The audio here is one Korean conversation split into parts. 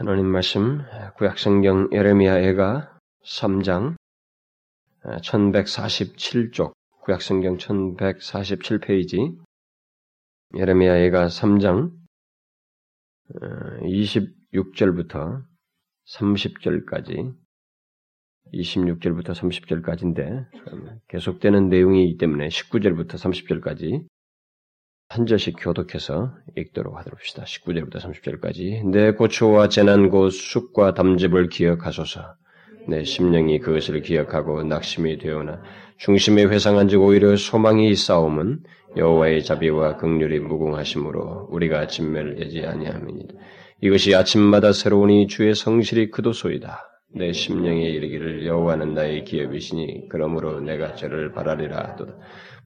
하나님 말씀 구약성경 예레미야애가 3장 1147쪽 구약성경 1147페이지 예레미야애가 3장 26절부터 30절까지 26절부터 30절까지인데 계속되는 내용이기 때문에 19절부터 30절까지 한 절씩 교독해서 읽도록 하도록 합시다. 19절부터 30절까지. 내 고초와 재난 곧 쑥과 담즙을 기억하소서. 내 심령이 그것을 기억하고 낙심이 되어나 중심에 회상한 즉 오히려 소망이 있사옴은 여호와의 자비와 극률이 무궁하심으로 우리가 진멸되지 아니함이니라. 이것이 아침마다 새로우니 주의 성실이 그도소이다. 내 심령에 이르기를 여호와는 나의 기업이시니 그러므로 내가 저를 바라리라 하도다.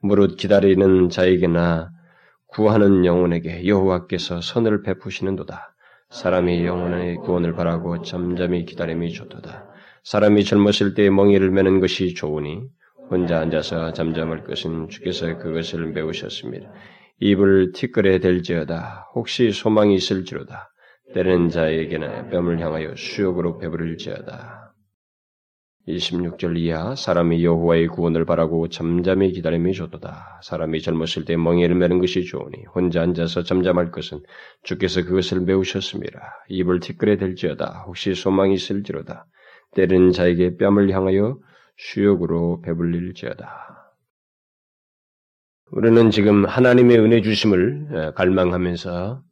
무릇 기다리는 자에게나 구하는 영혼에게 여호와께서 선을 베푸시는도다. 사람이 영혼의 구원을 바라고 잠잠히 기다림이 좋도다. 사람이 젊었을 때 멍에를 매는 것이 좋으니 혼자 앉아서 잠잠할 것은 주께서 그것을 메우셨습니다. 입을 티끌에 댈지어다. 혹시 소망이 있을지로다. 때는 자에게나 뺨을 향하여 수욕으로 배부를지어다. 26절 이하 사람이 여호와의 구원을 바라고 잠잠히 기다림이 좋도다. 사람이 젊었을 때 멍에를 매는 것이 좋으니 혼자 앉아서 잠잠할 것은 주께서 그것을 메우셨습니다. 입을 티끌에 댈지어다. 혹시 소망이 있을지로다. 때는 자에게 뺨을 향하여 수욕으로 배불릴지어다. 우리는 지금 하나님의 은혜 주심을 갈망하면서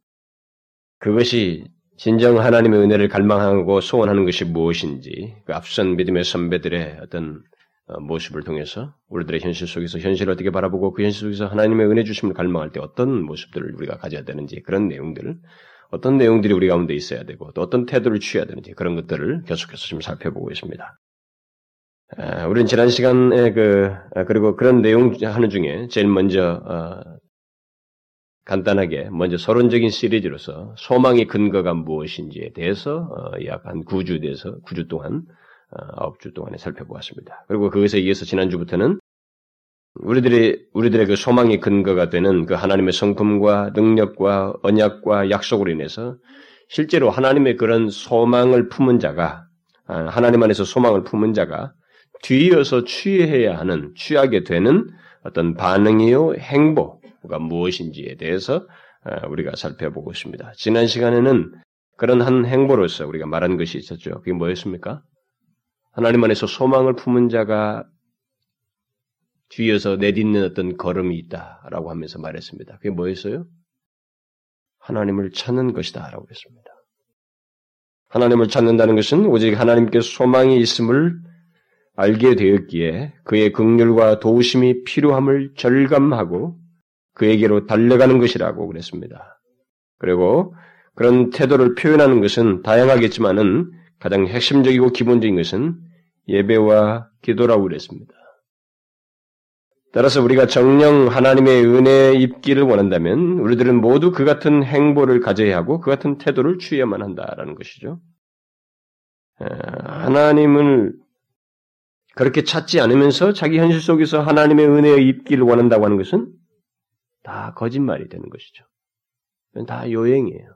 그것이 진정 하나님의 은혜를 갈망하고 소원하는 것이 무엇인지 그 앞선 믿음의 선배들의 어떤 어, 모습을 통해서 우리들의 현실 속에서 현실을 어떻게 바라보고 그 현실 속에서 하나님의 은혜 주심을 갈망할 때 어떤 모습들을 우리가 가져야 되는지 그런 내용들 어떤 내용들이 우리 가운데 있어야 되고 또 어떤 태도를 취해야 되는지 그런 것들을 계속해서 좀 살펴보고 있습니다. 우리는 지난 시간에 그 그리고 그런 내용 하는 중에 제일 먼저 어, 간단하게 먼저 서론적인 시리즈로서 소망의 근거가 무엇인지에 대해서 어, 약한 9주 대해서 9주 동안 9주 어, 동안에 살펴보았습니다. 그리고 그것에 이어서 지난주부터는 우리들의 우리들의 그 소망의 근거가 되는 그 하나님의 성품과 능력과 언약과 약속으로 인해서 실제로 하나님의 그런 소망을 품은 자가 아, 하나님 안에서 소망을 품은 자가 뒤이어서 취해야 하는 취하게 되는 어떤 반응이요 행보 가 무엇인지에 대해서 어, 우리가 살펴보고 있습니다. 지난 시간에는 그런 한 행보로서 우리가 말한 것이 있었죠. 그게 뭐였습니까? 하나님 안에서 소망을 품은 자가 뒤에서 내딛는 어떤 걸음이 있다라고 하면서 말했습니다. 그게 뭐였어요? 하나님을 찾는 것이다라고 했습니다. 하나님을 찾는다는 것은 오직 하나님께 소망이 있음을 알게 되었기에 그의 극률과 도우심이 필요함을 절감하고 그에게로 달려가는 것이라고 그랬습니다. 그리고 그런 태도를 표현하는 것은 다양하겠지만은 가장 핵심적이고 기본적인 것은 예배와 기도라고 그랬습니다. 따라서 우리가 정령 하나님의 은혜에 입기를 원한다면 우리들은 모두 그 같은 행보를 가져야 하고 그 같은 태도를 취해야만 한다라는 것이죠. 하나님을 그렇게 찾지 않으면서 자기 현실 속에서 하나님의 은혜에 입기를 원한다고 하는 것은 다 거짓말이 되는 것이죠. 다 요행이에요.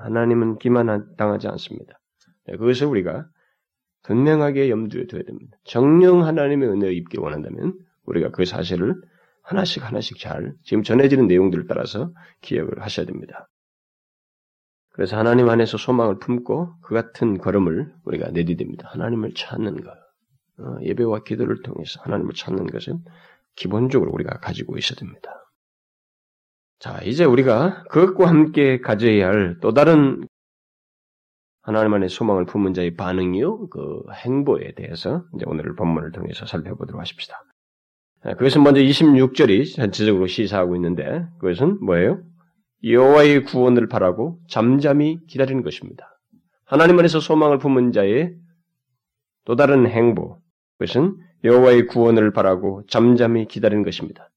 하나님은 기만당하지 않습니다. 네, 그것을 우리가 분명하게 염두에 둬야 됩니다. 정령 하나님의 은혜를 입기 원한다면 우리가 그 사실을 하나씩 하나씩 잘 지금 전해지는 내용들을 따라서 기억을 하셔야 됩니다. 그래서 하나님 안에서 소망을 품고 그 같은 걸음을 우리가 내디딥니다. 하나님을 찾는 것. 어, 예배와 기도를 통해서 하나님을 찾는 것은 기본적으로 우리가 가지고 있어야 됩니다. 자, 이제 우리가 그것과 함께 가져야 할 또 다른 하나님 안의 소망을 품은 자의 반응이요, 그 행보에 대해서 이제 오늘 본문을 통해서 살펴보도록 하십시다. 그것은 먼저 26절이 전체적으로 시사하고 있는데 그것은 뭐예요? 여호와의 구원을 바라고 잠잠히 기다리는 것입니다. 하나님 안에서 소망을 품은 자의 또 다른 행보, 그것은 여호와의 구원을 바라고 잠잠히 기다리는 것입니다.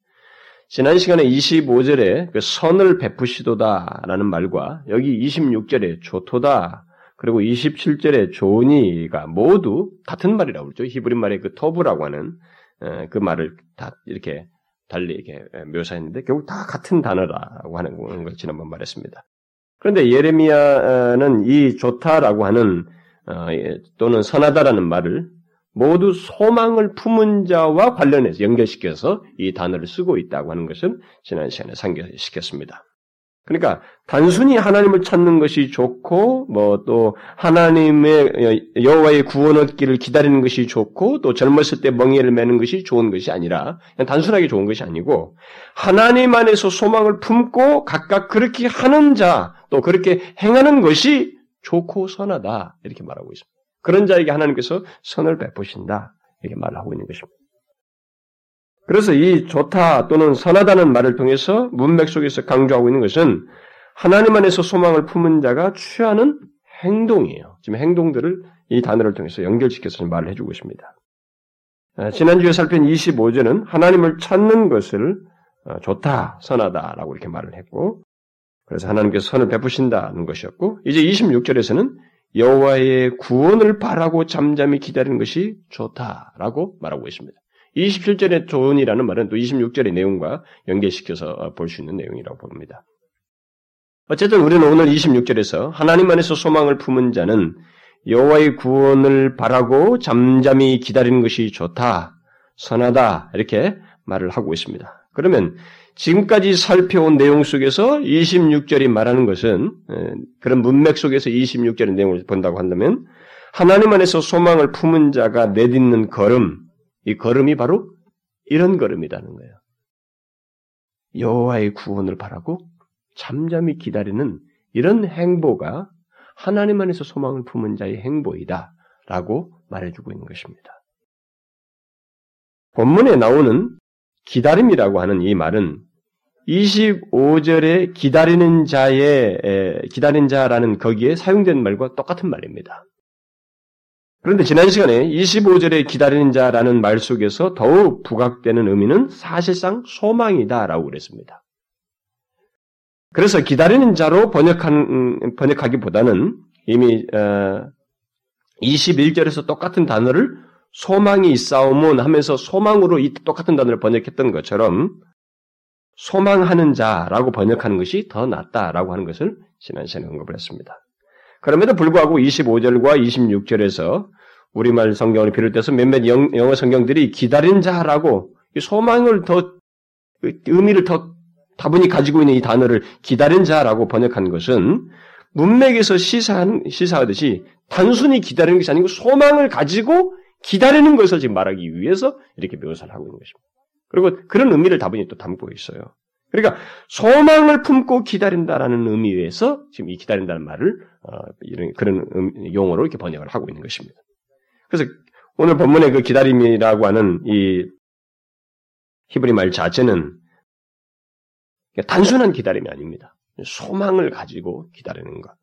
지난 시간에 25절에 그 선을 베푸시도다라는 말과 여기 26절에 좋도다 그리고 27절에 좋으니가 모두 같은 말이라고 그러죠. 히브리 말의 그 토브라고 하는 그 말을 다 이렇게 달리 이렇게 묘사했는데 결국 다 같은 단어라고 하는 걸 지난번 말했습니다. 그런데 예레미야는 이 좋다라고 하는 어, 예, 또는 선하다라는 말을 모두 소망을 품은 자와 관련해서 연결시켜서 이 단어를 쓰고 있다고 하는 것을 지난 시간에 상기시켰습니다. 그러니까 단순히 하나님을 찾는 것이 좋고 뭐 또 하나님의 여호와의 구원 얻기를 기다리는 것이 좋고 또 젊었을 때 멍에를 매는 것이 좋은 것이 아니라 단순하게 좋은 것이 아니고 하나님 안에서 소망을 품고 각각 그렇게 하는 자 또 그렇게 행하는 것이 좋고 선하다 이렇게 말하고 있습니다. 그런 자에게 하나님께서 선을 베푸신다 이렇게 말하고 있는 것입니다. 그래서 이 좋다 또는 선하다는 말을 통해서 문맥 속에서 강조하고 있는 것은 하나님 안에서 소망을 품은 자가 취하는 행동이에요. 지금 행동들을 이 단어를 통해서 연결시켜서 말을 해주고 있습니다. 아, 지난주에 살핀 25절은 하나님을 찾는 것을 어, 좋다, 선하다라고 이렇게 말을 했고, 그래서 하나님께서 선을 베푸신다는 것이었고, 이제 26절에서는 여호와의 구원을 바라고 잠잠히 기다리는 것이 좋다라고 말하고 있습니다. 27절의 조언이라는 말은 또 26절의 내용과 연계시켜서 볼 수 있는 내용이라고 봅니다. 어쨌든 우리는 오늘 26절에서 하나님 안에서 소망을 품은 자는 여호와의 구원을 바라고 잠잠히 기다리는 것이 좋다, 선하다 이렇게 말을 하고 있습니다. 그러면 지금까지 살펴온 내용 속에서 26절이 말하는 것은 그런 문맥 속에서 26절의 내용을 본다고 한다면 하나님 안에서 소망을 품은 자가 내딛는 걸음, 이 걸음이 바로 이런 걸음이라는 거예요. 여호와의 구원을 바라고 잠잠히 기다리는 이런 행보가 하나님 안에서 소망을 품은 자의 행보이다라고 말해주고 있는 것입니다. 본문에 나오는 기다림이라고 하는 이 말은 25절에 기다리는 자의 기다린 자라는 거기에 사용된 말과 똑같은 말입니다. 그런데 지난 시간에 25절에 기다리는 자라는 말 속에서 더욱 부각되는 의미는 사실상 소망이다라고 그랬습니다. 그래서 기다리는 자로 번역한, 음, 번역하기보다는 이미, 어, 21절에서 똑같은 단어를 소망이 있사오문 하면서 소망으로 이 똑같은 단어를 번역했던 것처럼 소망하는 자라고 번역하는 것이 더 낫다라고 하는 것을 지난 시간에 언급을 했습니다. 그럼에도 불구하고 25절과 26절에서 우리말 성경을 비롯해서 몇몇 영 어 성경들이 기다린 자라고 소망을 더 의미를 더 다분히 가지고 있는 이 단어를 기다린 자라고 번역한 것은 문맥에서 시사한, 시사하듯이 단순히 기다리는 것이 아니고 소망을 가지고 기다리는 것을 지금 말하기 위해서 이렇게 묘사를 하고 있는 것입니다. 그리고 그런 의미를 다분히 또 담고 있어요. 그러니까 소망을 품고 기다린다라는 의미에서 지금 이 기다린다는 말을 어, 이런 그런 용어로 이렇게 번역을 하고 있는 것입니다. 그래서 오늘 본문의 그 기다림이라고 하는 이 히브리 말 자체는 단순한 기다림이 아닙니다. 소망을 가지고 기다리는 것.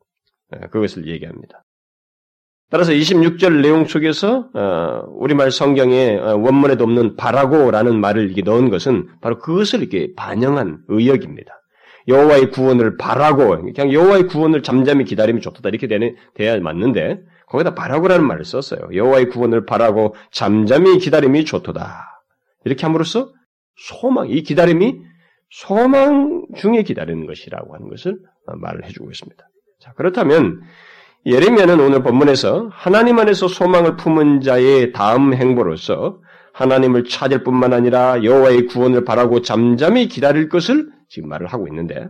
예, 그것을 얘기합니다. 따라서 26절 내용 속에서 어, 우리말 성경에 어, 원문에도 없는 바라고라는 말을 이렇게 넣은 것은 바로 그것을 이렇게 반영한 의역입니다. 여호와의 구원을 바라고 그냥 여호와의 구원을 잠잠히 기다림이 좋다 이렇게 되는 돼야 맞는데 거기다 바라고라는 말을 썼어요. 여호와의 구원을 바라고 잠잠히 기다림이 좋도다. 이렇게 함으로써 소망 이 기다림이 소망 중에 기다리는 것이라고 하는 것을 말을 해주고 있습니다. 자 그렇다면 예레미야는 오늘 본문에서 하나님 안에서 소망을 품은 자의 다음 행보로서 하나님을 찾을 뿐만 아니라 여호와의 구원을 바라고 잠잠히 기다릴 것을 지금 말을 하고 있는데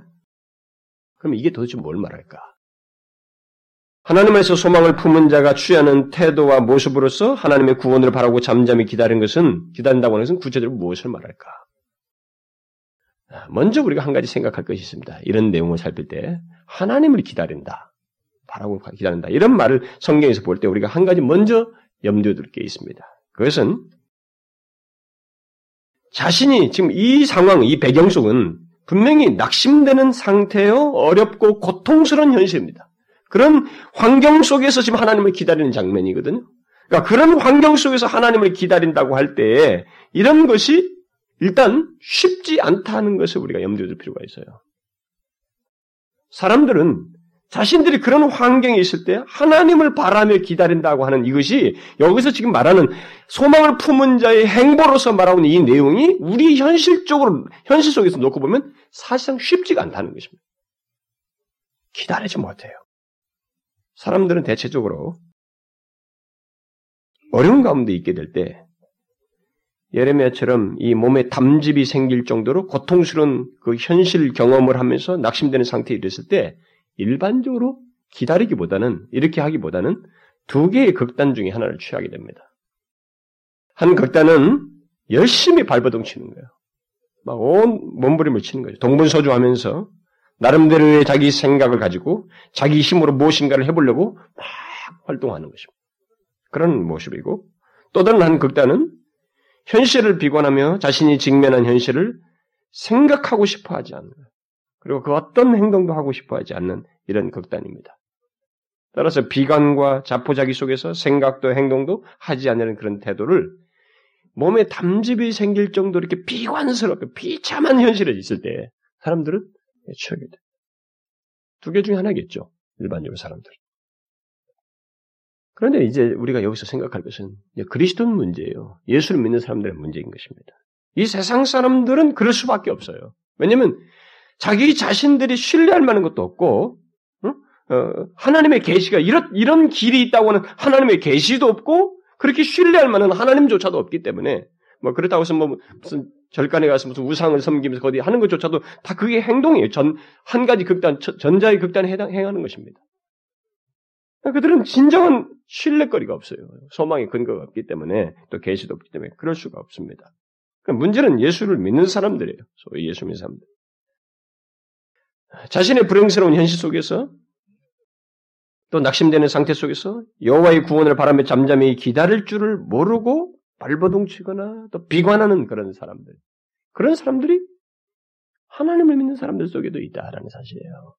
그럼 이게 도대체 뭘 말할까? 하나님에서 소망을 품은 자가 취하는 태도와 모습으로서 하나님의 구원을 바라고 잠잠히 기다리는 것은 기다린다고 하는 것은 구체적으로 무엇을 말할까? 먼저 우리가 한 가지 생각할 것이 있습니다. 이런 내용을 살필 때 하나님을 기다린다. 바라고 기다린다. 이런 말을 성경에서 볼 때 우리가 한 가지 먼저 염두에 둘 게 있습니다. 그것은 자신이 지금 이 상황, 이 배경 속은 분명히 낙심되는 상태요, 어렵고 고통스러운 현실입니다. 그런 환경 속에서 지금 하나님을 기다리는 장면이거든요. 그러니까 그런 환경 속에서 하나님을 기다린다고 할때 이런 것이 일단 쉽지 않다는 것을 우리가 염두에 둘 필요가 있어요. 사람들은 자신들이 그런 환경에 있을 때 하나님을 바라며 기다린다고 하는 이것이 여기서 지금 말하는 소망을 품은 자의 행보로서 말하고 있는 이 내용이 우리 현실적으로, 현실 속에서 놓고 보면 사실상 쉽지가 않다는 것입니다. 기다리지 못해요. 사람들은 대체적으로 어려운 가운데 있게 될 때 예레미야처럼 이 몸에 담즙이 생길 정도로 고통스러운 그 현실 경험을 하면서 낙심되는 상태에 이르렀을 때 일반적으로 기다리기보다는 이렇게 하기보다는 두 개의 극단 중에 하나를 취하게 됩니다. 한 극단은 열심히 발버둥 치는 거예요. 막 온 몸부림을 치는 거죠. 동분서주하면서 나름대로의 자기 생각을 가지고 자기 힘으로 무엇인가를 해보려고 막 활동하는 것입니다. 그런 모습이고 또 다른 한 극단은 현실을 비관하며 자신이 직면한 현실을 생각하고 싶어 하지 않는 그리고 그 어떤 행동도 하고 싶어 하지 않는 이런 극단입니다. 따라서 비관과 자포자기 속에서 생각도 행동도 하지 않는 그런 태도를 몸에 담즙이 생길 정도로 이렇게 비관스럽게 비참한 현실에 있을 때 사람들은 취하게 돼. 두 개 중에 하나겠죠. 일반적으로 사람들. 그런데 이제 우리가 여기서 생각할 것은 그리스도는 문제예요. 예수를 믿는 사람들의 문제인 것입니다. 이 세상 사람들은 그럴 수밖에 없어요. 왜냐하면 자기 자신들이 신뢰할 만한 것도 없고 어, 하나님의 계시가 이런 이런 길이 있다고 하는 하나님의 계시도 없고 그렇게 신뢰할 만한 하나님조차도 없기 때문에 뭐 그렇다고 해서 뭐 무슨 절간에 가서 무슨 우상을 섬기면서 거기 하는 것조차도 다 그게 행동이에요. 전 한 가지 극단 전자의 극단에 해당 행하는 것입니다. 그들은 진정한 신뢰거리가 없어요. 소망의 근거가 없기 때문에 또 계시도 없기 때문에 그럴 수가 없습니다. 문제는 예수를 믿는 사람들이에요. 소위 예수 믿는 사람들. 자신의 불행스러운 현실 속에서 또 낙심되는 상태 속에서 여호와의 구원을 바라며 잠잠히 기다릴 줄을 모르고 발버둥치거나 또 비관하는 그런 사람들. 그런 사람들이 하나님을 믿는 사람들 속에도 있다라는 사실이에요.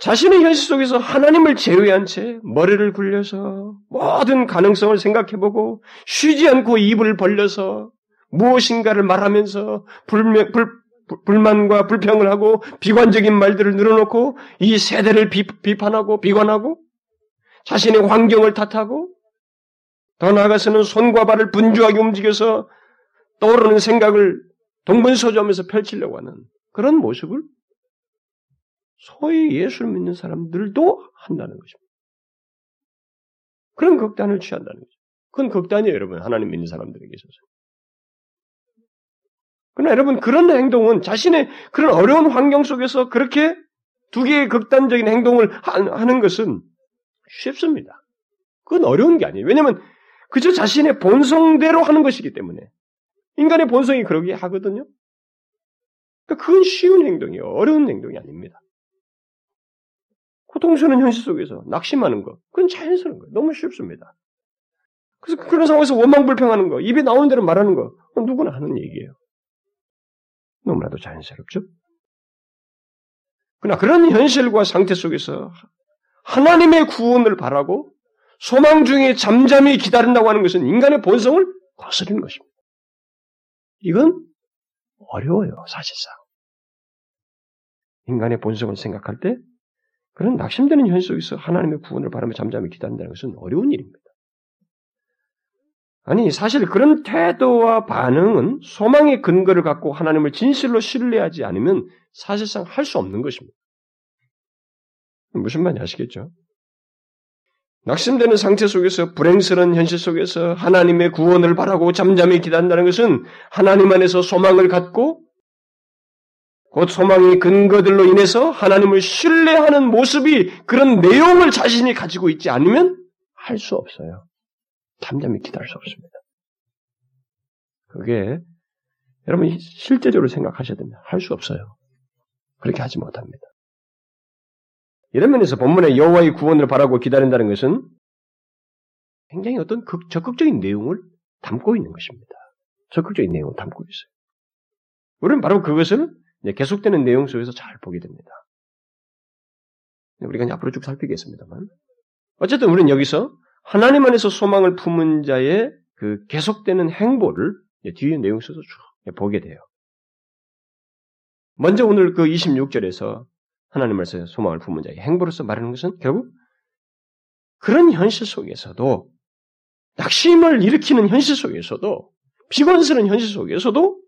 자신의 현실 속에서 하나님을 제외한 채 머리를 굴려서 모든 가능성을 생각해보고 쉬지 않고 입을 벌려서 무엇인가를 말하면서 불명, 불, 불만과 불평을 하고 비관적인 말들을 늘어놓고 이 세대를 비, 비판하고 비관하고 자신의 환경을 탓하고 더 나아가서는 손과 발을 분주하게 움직여서 떠오르는 생각을 동분서주하면서 펼치려고 하는 그런 모습을 소위 예수를 믿는 사람들도 한다는 것입니다. 그런 극단을 취한다는 거죠. 그건 극단이에요, 여러분. 하나님 믿는 사람들에게 있어서. 그러나 여러분, 그런 행동은 자신의 그런 어려운 환경 속에서 그렇게 두 개의 극단적인 행동을 하는 것은 쉽습니다. 그건 어려운 게 아니에요. 왜냐하면 그저 자신의 본성대로 하는 것이기 때문에. 인간의 본성이 그러게 하거든요. 그러니까 그건 쉬운 행동이에요. 어려운 행동이 아닙니다. 고통스러운 현실 속에서 낙심하는 것, 그건 자연스러운 거예요. 너무 쉽습니다. 그래서 그런 상황에서 원망 불평하는 거, 입에 나오는 대로 말하는 거, 누구나 하는 얘기예요. 너무나도 자연스럽죠? 그러나 그런 현실과 상태 속에서 하나님의 구원을 바라고 소망 중에 잠잠히 기다린다고 하는 것은 인간의 본성을 거스르는 것입니다. 이건 어려워요, 사실상. 인간의 본성을 생각할 때 그런 낙심되는 현실 속에서 하나님의 구원을 바라며 잠잠히 기다린다는 것은 어려운 일입니다. 아니, 사실 그런 태도와 반응은 소망의 근거를 갖고 하나님을 진실로 신뢰하지 않으면 사실상 할 수 없는 것입니다. 무슨 말인지 아시겠죠? 낙심되는 상태 속에서 불행스러운 현실 속에서 하나님의 구원을 바라고 잠잠히 기다린다는 것은 하나님 안에서 소망을 갖고 곧 소망의 근거들로 인해서 하나님을 신뢰하는 모습이 그런 내용을 자신이 가지고 있지 않으면 할 수 없어요. 잠잠히 기다릴 수 없습니다. 그게 여러분 실제적으로 생각하셔야 됩니다. 할 수 없어요. 그렇게 하지 못합니다. 이런 면에서 본문의 여호와의 구원을 바라고 기다린다는 것은 굉장히 어떤 극, 적극적인 내용을 담고 있는 것입니다. 적극적인 내용을 담고 있어요. 우리는 바로 그것을 계속되는 내용 속에서 잘 보게 됩니다. 우리가 앞으로 쭉 살피겠습니다만. 어쨌든 우리는 여기서 하나님 안에서 소망을 품은 자의 그 계속되는 행보를 뒤에 내용 속에서 쭉 보게 돼요. 먼저 오늘 그 26절에서 하나님 안에서 소망을 품은 자의 행보로서 말하는 것은 결국 그런 현실 속에서도 낙심을 일으키는 현실 속에서도 비관스러운 현실 속에서도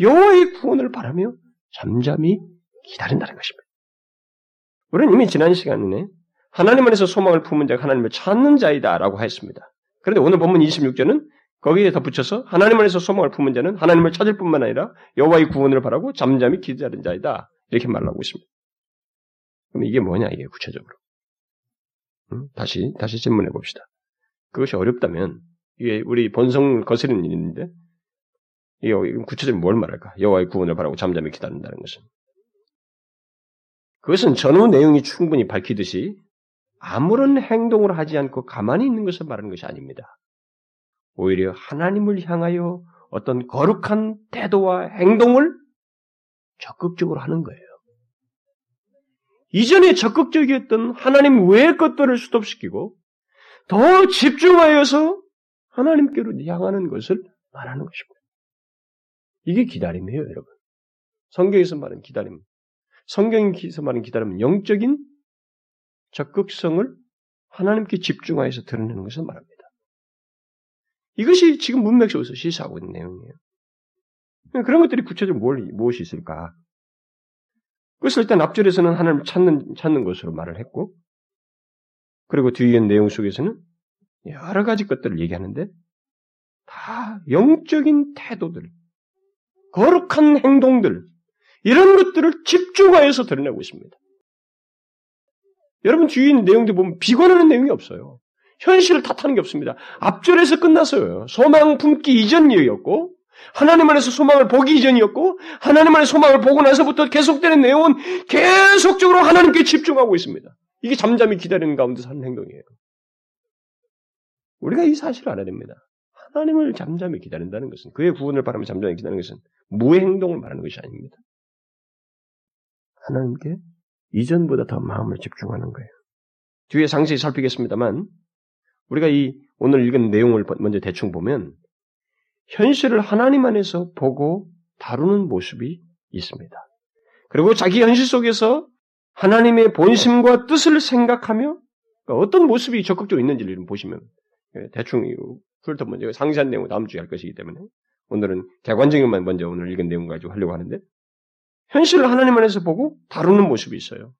여호와의 구원을 바라며 잠잠히 기다린다는 것입니다. 우리는 이미 지난 시간에 하나님 안에서 소망을 품은 자가 하나님을 찾는 자이다라고 했습니다. 그런데 오늘 본문 26절은 거기에 덧붙여서 하나님 안에서 소망을 품은 자는 하나님을 찾을 뿐만 아니라 여호와의 구원을 바라고 잠잠히 기다리는 자이다. 이렇게 말하고 있습니다. 그럼 이게 뭐냐 이게 구체적으로. 음? 다시 다시 질문해 봅시다. 그것이 어렵다면 이게 우리 본성 거스르는 일인데 이게 구체적으로 뭘 말할까? 여호와의 구원을 바라고 잠잠히 기다린다는 것은 그것은 전후 내용이 충분히 밝히듯이 아무런 행동을 하지 않고 가만히 있는 것을 말하는 것이 아닙니다. 오히려 하나님을 향하여 어떤 거룩한 태도와 행동을 적극적으로 하는 거예요. 이전에 적극적이었던 하나님 외의 것들을 수톱시키고 더 집중하여서 하나님께로 향하는 것을 말하는 것입니다. 이게 기다림이에요, 여러분. 성경에서 말하는 기다림. 성경에서 말하는 기다림은 영적인 적극성을 하나님께 집중하여서 드러내는 것을 말합니다. 이것이 지금 문맥 속에서 시사하고 있는 내용이에요. 그런 것들이 구체적으로 뭘, 무엇이 있을까? 그래서 일단 앞절에서는 하나님을 찾는, 찾는 것으로 말을 했고, 그리고 뒤에 내용 속에서는 여러 가지 것들을 얘기하는데, 다 영적인 태도들, 거룩한 행동들, 이런 것들을 집중하여서 드러내고 있습니다. 여러분 있는 내용들 보면 비관하는 내용이 없어요. 현실을 탓하는 게 없습니다. 앞절에서 끝났어요. 소망 품기 이전 이었고 하나님 안에서 소망을 보기 이전이었고 하나님 안에 소망을 보고 나서부터 계속되는 내용은 계속적으로 하나님께 집중하고 있습니다. 이게 잠잠히 기다리는 가운데서 하는 행동이에요. 우리가 이 사실을 알아야 됩니다. 하나님을 잠잠히 기다린다는 것은 그의 구원을 바라며 잠잠히 기다리는 것은 무의 행동을 말하는 것이 아닙니다. 하나님께 이전보다 더 마음을 집중하는 거예요. 뒤에 상세히 살피겠습니다만 우리가 이 오늘 읽은 내용을 먼저 대충 보면 현실을 하나님 안에서 보고 다루는 모습이 있습니다. 그리고 자기 현실 속에서 하나님의 본심과 뜻을 생각하며 그러니까 어떤 모습이 적극적으로 있는지를 보시면 예, 대충 훑어 먼저 상세한 내용을 다음 주에 할 것이기 때문에 오늘은 객관적인 것만 먼저 오늘 읽은 내용 가지고 하려고 하는데 현실을 하나님 안에서 보고 다루는 모습이 있어요.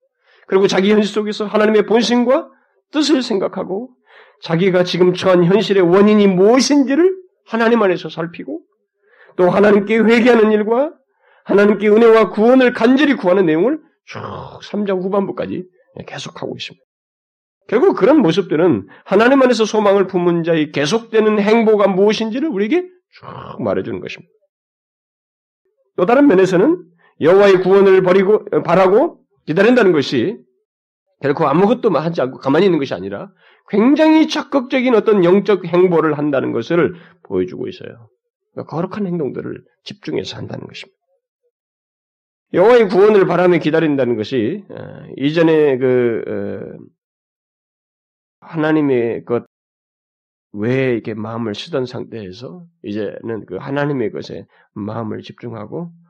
그리고 자기 현실 속에서 하나님의 본심과 뜻을 생각하고 자기가 지금 처한 현실의 원인이 무엇인지를 하나님 안에서 살피고 또 하나님께 회개하는 일과 하나님께 은혜와 구원을 간절히 구하는 내용을 쭉 3장 후반부까지 계속하고 있습니다. 결국 그런 모습들은 하나님 안에서 소망을 품은 자의 계속되는 행보가 무엇인지를 우리에게 쭉 말해주는 것입니다. 또 다른 면에서는 여호와의 구원을 버리고 바라고 기다린다는 것이 결코 아무것도 하지 않고 가만히 있는 것이 아니라 굉장히 적극적인 어떤 영적 행보를 한다는 것을 보여주고 있어요. 그러니까 거룩한 행동들을 집중해서 한다는 것입니다. 여호와의 구원을 바라며 기다린다는 것이 어, 이전에 그 어, 하나님의 것 외에 이렇게 마음을 쓰던 상태에서 이제는 그 하나님의 것에 마음을 집중하고 아,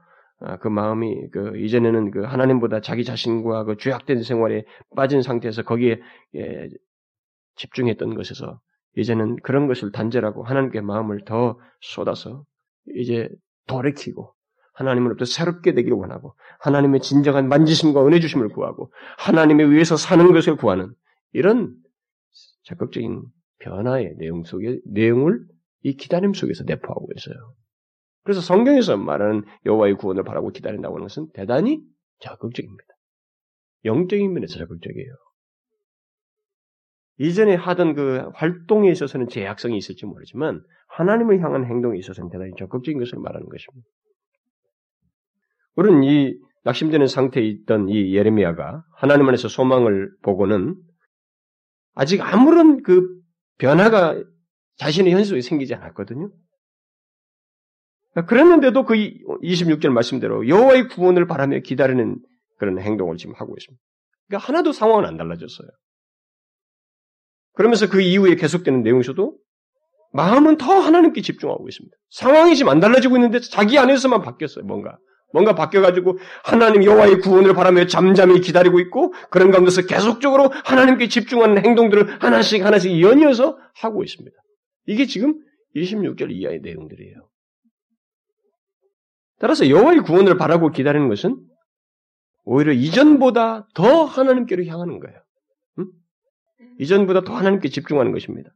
그 마음이 그 이전에는 그 하나님보다 자기 자신과 그 죄악된 생활에 빠진 상태에서 거기에 예, 집중했던 것에서 이제는 그런 것을 단절하고 하나님께 마음을 더 쏟아서 이제 돌이키고 하나님으로부터 새롭게 되기를 원하고 하나님의 진정한 만지심과 은혜 주심을 구하고 하나님에 의해서 사는 것을 구하는 이런 적극적인 변화의 내용 속에 내용을 이 기다림 속에서 내포하고 있어요. 그래서 성경에서 말하는 여호와의 구원을 바라고 기다린다고 하는 것은 대단히 적극적입니다. 영적인 면에서 적극적이에요. 이전에 하던 그 활동에 있어서는 제약성이 있을지 모르지만 하나님을 향한 행동에 있어서는 대단히 적극적인 것을 말하는 것입니다. 우리는 이 낙심되는 상태에 있던 이 예레미야가 하나님 안에서 소망을 보고는 아직 아무런 그 변화가 자신의 현실 속에 생기지 않았거든요. 그랬는데도 그 26절 말씀대로 여호와의 구원을 바라며 기다리는 그런 행동을 지금 하고 있습니다. 그러니까 하나도 상황은 안 달라졌어요. 그러면서 그 이후에 계속되는 내용에서도 마음은 더 하나님께 집중하고 있습니다. 상황이 지금 안 달라지고 있는데 자기 안에서만 바뀌었어요. 뭔가 뭔가 바뀌어가지고 하나님 여호와의 구원을 바라며 잠잠히 기다리고 있고 그런 가운데서 계속적으로 하나님께 집중하는 행동들을 하나씩 하나씩 연이어서 하고 있습니다. 이게 지금 26절 이하의 내용들이에요. 따라서 여호와의 구원을 바라고 기다리는 것은 오히려 이전보다 더 하나님께로 향하는 거예요. 응? 이전보다 더 하나님께 집중하는 것입니다.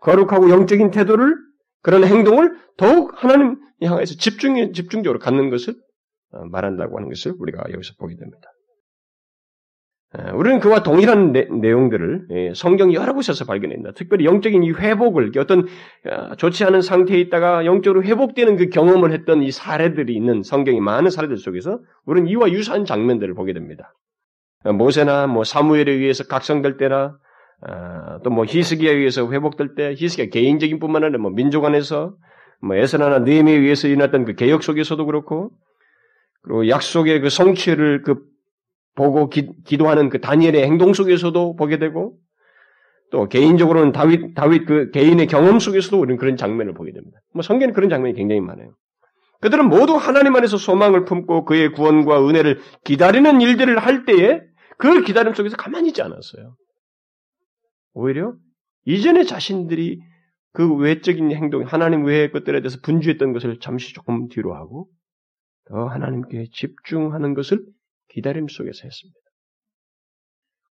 거룩하고 영적인 태도를 그런 행동을 더욱 하나님 향해서 집중 집중적으로 갖는 것을 어, 말한다고 하는 것을 우리가 여기서 보게 됩니다. 우리는 그와 동일한 내, 용들을 예, 성경 여러 곳에서 발견합니다. 특별히 영적인 이 회복을 어떤 어, 좋지 않은 상태에 있다가 영적으로 회복되는 그 경험을 했던 이 사례들이 있는 성경이 많은 사례들 속에서 우리는 이와 유사한 장면들을 보게 됩니다. 어, 모세나 뭐 사무엘에 의해서 각성될 때나 어, 또뭐 히스기에 의해서 회복될 때 히스기가 개인적인 뿐만 아니라 뭐 민족 안에서 뭐 에스나나 느헤미에 의해서 일어났던 그 개혁 속에서도 그렇고 그리고 약속의 그 성취를 그 보고 기, 도하는 그 다니엘의 행동 속에서도 보게 되고 또 개인적으로는 다윗 다윗 그 개인의 경험 속에서도 우리는 그런 장면을 보게 됩니다. 뭐 성경에 그런 장면이 굉장히 많아요. 그들은 모두 하나님 안에서 소망을 품고 그의 구원과 은혜를 기다리는 일들을 할 때에 그 기다림 속에서 가만히 있지 않았어요. 오히려 이전에 자신들이 그 외적인 행동, 하나님 외의 것들에 대해서 분주했던 것을 잠시 조금 뒤로 하고 더 하나님께 집중하는 것을 기다림 속에서 했습니다.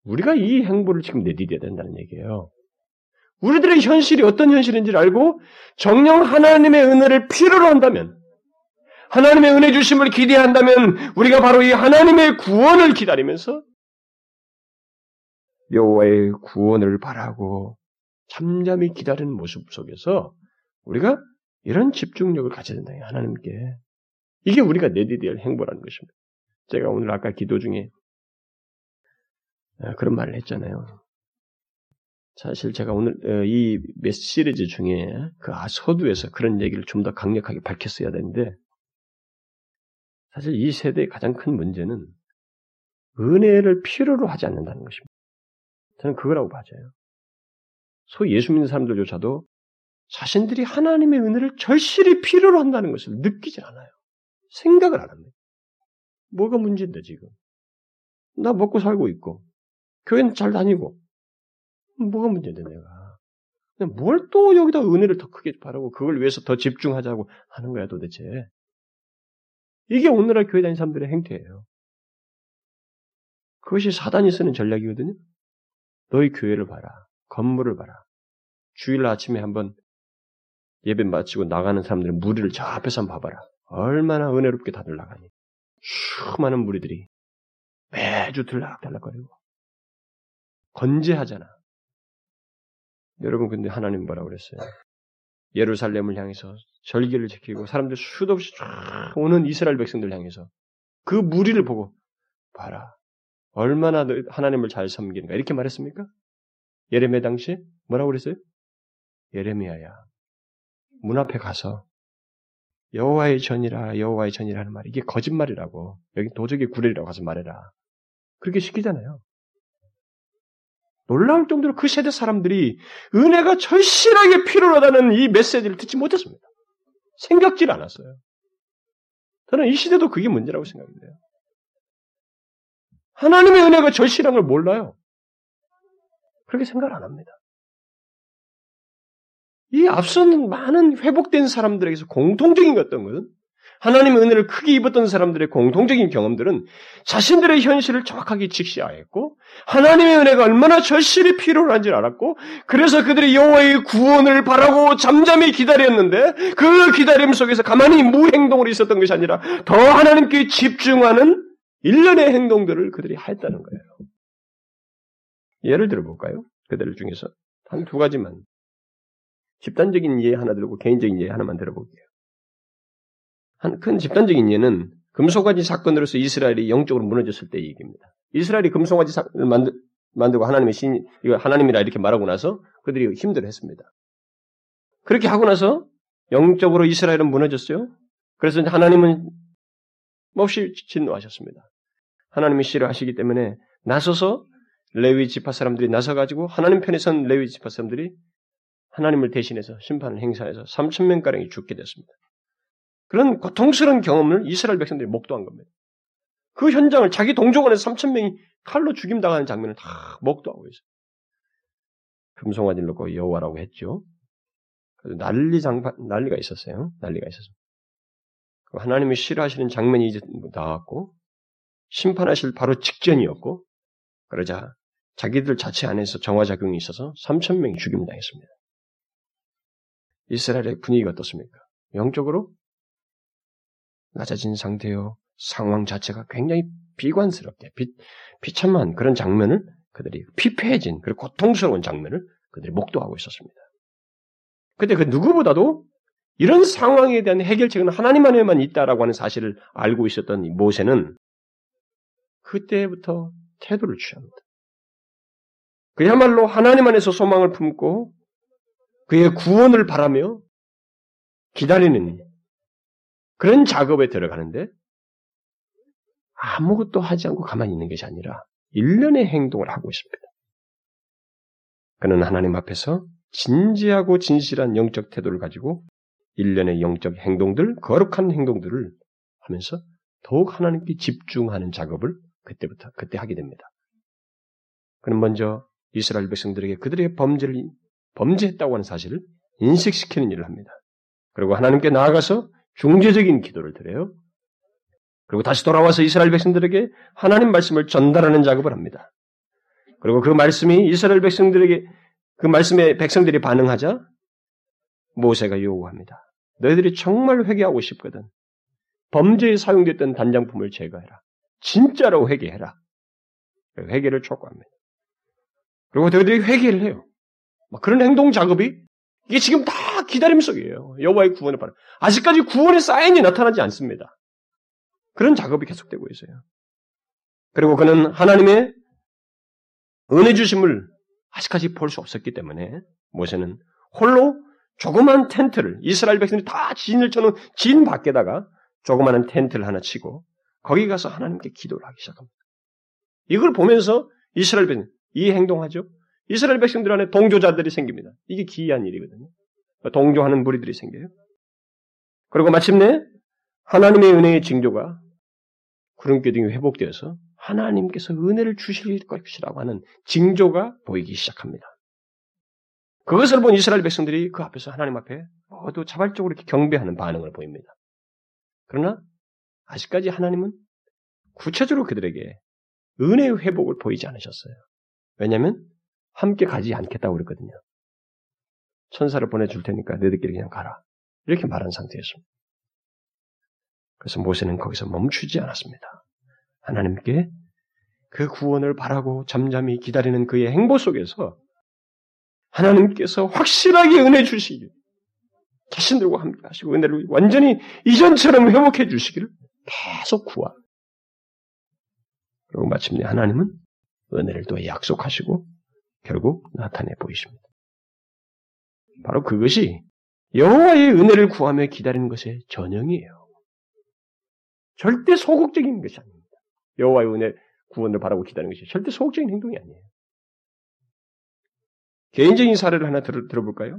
우리가 이 행보를 지금 내디뎌야 된다는 얘기예요. 우리들의 현실이 어떤 현실인지를 알고 정령 하나님의 은혜를 필요로 한다면 하나님의 은혜 주심을 기대한다면 우리가 바로 이 하나님의 구원을 기다리면서 여호와의 구원을 바라고 잠잠히 기다리는 모습 속에서 우리가 이런 집중력을 가져야 된다. 하나님께 이게 우리가 내디뎌야 행보라는 것입니다. 제가 오늘 아까 기도 중에 아, 그런 말을 했잖아요. 사실 제가 오늘 어, 이 시리즈 중에 그 아, 서두에서 그런 얘기를 좀 더 강력하게 밝혔어야 되는데 사실 이 세대의 가장 큰 문제는 은혜를 필요로 하지 않는다는 것입니다. 저는 그거라고 봐져요. 소위 예수 믿는 사람들조차도 자신들이 하나님의 은혜를 절실히 필요로 한다는 것을 느끼지 않아요. 생각을 안 합니다. 뭐가 문제인데 지금? 나 먹고 살고 있고 교회는 잘 다니고 뭐가 문제인데 내가 뭘 또 여기다 은혜를 더 크게 바라고 그걸 위해서 더 집중하자고 하는 거야 도대체 이게 오늘날 교회 다니는 사람들의 행태예요. 그것이 사단이 쓰는 전략이거든요. 너희 교회를 봐라. 건물을 봐라. 주일 아침에 한번 예배 마치고 나가는 사람들의 무리를 저 앞에서 한번 봐봐라. 얼마나 은혜롭게 다들 나가니. 수많은 무리들이 매주 들락달락거리고 건재하잖아. 여러분 근데 하나님 뭐라고 그랬어요? 예루살렘을 향해서 절기를 지키고 사람들 수도 없이 쫙 오는 이스라엘 백성들 향해서 그 무리를 보고 봐라. 얼마나 하나님을 잘 섬기는가 이렇게 말했습니까? 예레미야 당시 뭐라고 그랬어요? 예레미야야 문 앞에 가서 여호와의 전이라 여호와의 전이라 하는 말이 이게 거짓말이라고 여기 도적의 구레이라고 가서 말해라 그렇게 시키잖아요. 놀라울 정도로 그 세대 사람들이 은혜가 절실하게 필요하다는 이 메시지를 듣지 못했습니다. 생각질 않았어요. 저는 이 시대도 그게 문제라고 생각해요. 하나님의 은혜가 절실한 걸 몰라요. 그렇게 생각을 안 합니다. 이 앞선 많은 회복된 사람들에게서 공통적인 어떤 것은 하나님의 은혜를 크게 입었던 사람들의 공통적인 경험들은 자신들의 현실을 정확하게 직시하였고 하나님의 은혜가 얼마나 절실히 필요한지 알았고 그래서 그들이 여호와의 구원을 바라고 잠잠히 기다렸는데 그 기다림 속에서 가만히 무행동으로 있었던 것이 아니라 더 하나님께 집중하는 일련의 행동들을 그들이 했다는 거예요. 예를 들어 볼까요? 그들 중에서 한 두 가지만 집단적인 예 하나 들고 개인적인 예 하나만 들어볼게요. 한 큰 집단적인 예는 금송아지 사건으로서 이스라엘이 영적으로 무너졌을 때 얘기입니다. 이스라엘이 금송아지 사건을 만들, 만들고 하나님의 신, 이거 하나님이라 이렇게 말하고 나서 그들이 힘들어 했습니다. 그렇게 하고 나서 영적으로 이스라엘은 무너졌어요. 그래서 하나님은 몹시 진노하셨습니다. 하나님이 싫어하시기 때문에 나서서 레위 지파 사람들이 나서 가지고 하나님 편에 선 레위 지파 사람들이 하나님을 대신해서 심판을 행사해서 3천 명 가량이 죽게 됐습니다. 그런 고통스러운 경험을 이스라엘 백성들이 목도한 겁니다. 그 현장을 자기 동족 안에서 3천 명이 칼로 죽임 당하는 장면을 다 목도하고 있어요. 금송아지를 놓고 여호와라고 했죠. 난리 장파 난리가 있었어요. 난리가 있었어요. 하나님이 싫어하시는 장면이 이제 나왔고 심판하실 바로 직전이었고 그러자 자기들 자체 안에서 정화작용이 있어서 3천 명이 죽임 당했습니다. 이스라엘의 분위기가 어떻습니까? 영적으로 낮아진 상태요. 상황 자체가 굉장히 비관스럽게 비, 비참한 그런 장면을 그들이 피폐해진 그리고 고통스러운 장면을 그들이 목도하고 있었습니다. 근데 그 누구보다도 이런 상황에 대한 해결책은 하나님 안에만 있다라고 하는 사실을 알고 있었던 모세는 그때부터 태도를 취합니다. 그야말로 하나님 안에서 소망을 품고 그의 구원을 바라며 기다리는 그런 작업에 들어가는데 아무것도 하지 않고 가만히 있는 것이 아니라 일련의 행동을 하고 있습니다. 그는 하나님 앞에서 진지하고 진실한 영적 태도를 가지고 일련의 영적 행동들, 거룩한 행동들을 하면서 더욱 하나님께 집중하는 작업을 그때부터 그때 하게 됩니다. 그는 먼저 이스라엘 백성들에게 그들의 범죄를 범죄했다고 하는 사실을 인식시키는 일을 합니다. 그리고 하나님께 나아가서 중재적인 기도를 드려요. 그리고 다시 돌아와서 이스라엘 백성들에게 하나님 말씀을 전달하는 작업을 합니다. 그리고 그 말씀이 이스라엘 백성들에게 그 말씀에 백성들이 반응하자 모세가 요구합니다. 너희들이 정말 회개하고 싶거든. 범죄에 사용됐던 단장품을 제거해라. 진짜로 회개해라. 회개를 촉구합니다. 그리고 너희들이 회개를 해요. 그런 행동 작업이 이게 지금 다 기다림 속이에요. 여호와의 구원을 바라. 아직까지 구원의 사인이 나타나지 않습니다. 그런 작업이 계속되고 있어요. 그리고 그는 하나님의 은혜 주심을 아직까지 볼 수 없었기 때문에 모세는 홀로 조그만 텐트를 이스라엘 백성들이 다 진을 쳐놓은 진 밖에다가 조그마한 텐트를 하나 치고 거기 가서 하나님께 기도를 하기 시작합니다. 이걸 보면서 이스라엘 백성 이 행동하죠. 이스라엘 백성들 안에 동조자들이 생깁니다. 이게 기이한 일이거든요. 동조하는 무리들이 생겨요. 그리고 마침내 하나님의 은혜의 징조가 구름 기둥이 회복되어서 하나님께서 은혜를 주실 것이라고 하는 징조가 보이기 시작합니다. 그것을 본 이스라엘 백성들이 그 앞에서 하나님 앞에 모두 자발적으로 이렇게 경배하는 반응을 보입니다. 그러나 아직까지 하나님은 구체적으로 그들에게 은혜의 회복을 보이지 않으셨어요. 왜냐하면 함께 가지 않겠다고 그랬거든요. 천사를 보내줄 테니까 너희들끼리 그냥 가라. 이렇게 말한 상태였습니다. 그래서 모세는 거기서 멈추지 않았습니다. 하나님께 그 구원을 바라고 잠잠히 기다리는 그의 행보 속에서 하나님께서 확실하게 은혜 주시길, 자신들과 함께 하시고 은혜를 완전히 이전처럼 회복해 주시기를 계속 구하. 그리고 마침내 하나님은 은혜를 또 약속하시고 결국 나타내 보이십니다. 바로 그것이 여호와의 은혜를 구하며 기다리는 것의 전형이에요. 절대 소극적인 것이 아닙니다. 여호와의 은혜 구원을 바라고 기다리는 것이 절대 소극적인 행동이 아니에요. 개인적인 사례를 하나 들, 들어볼까요?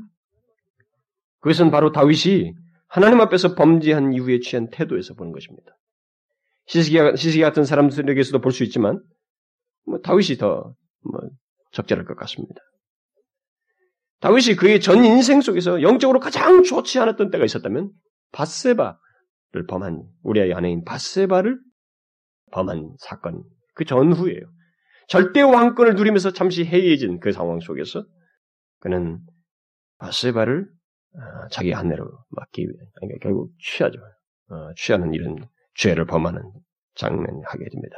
그것은 바로 다윗이 하나님 앞에서 범죄한 이후에 취한 태도에서 보는 것입니다. 시스기 같은 사람들에게서도 볼 수 있지만 뭐 다윗이 더 뭐, 적절할 것 같습니다. 다윗이 그의 전 인생 속에서 영적으로 가장 좋지 않았던 때가 있었다면 바세바를 범한 우리 아이 아내인 바세바를 범한 사건 그 전후예요. 절대 왕권을 누리면서 잠시 해이해진 그 상황 속에서 그는 바세바를 어, 자기 아내로 맡기 위해 그러니까 결국 취하죠. 어, 취하는 이런 죄를 범하는 장면을 하게 됩니다.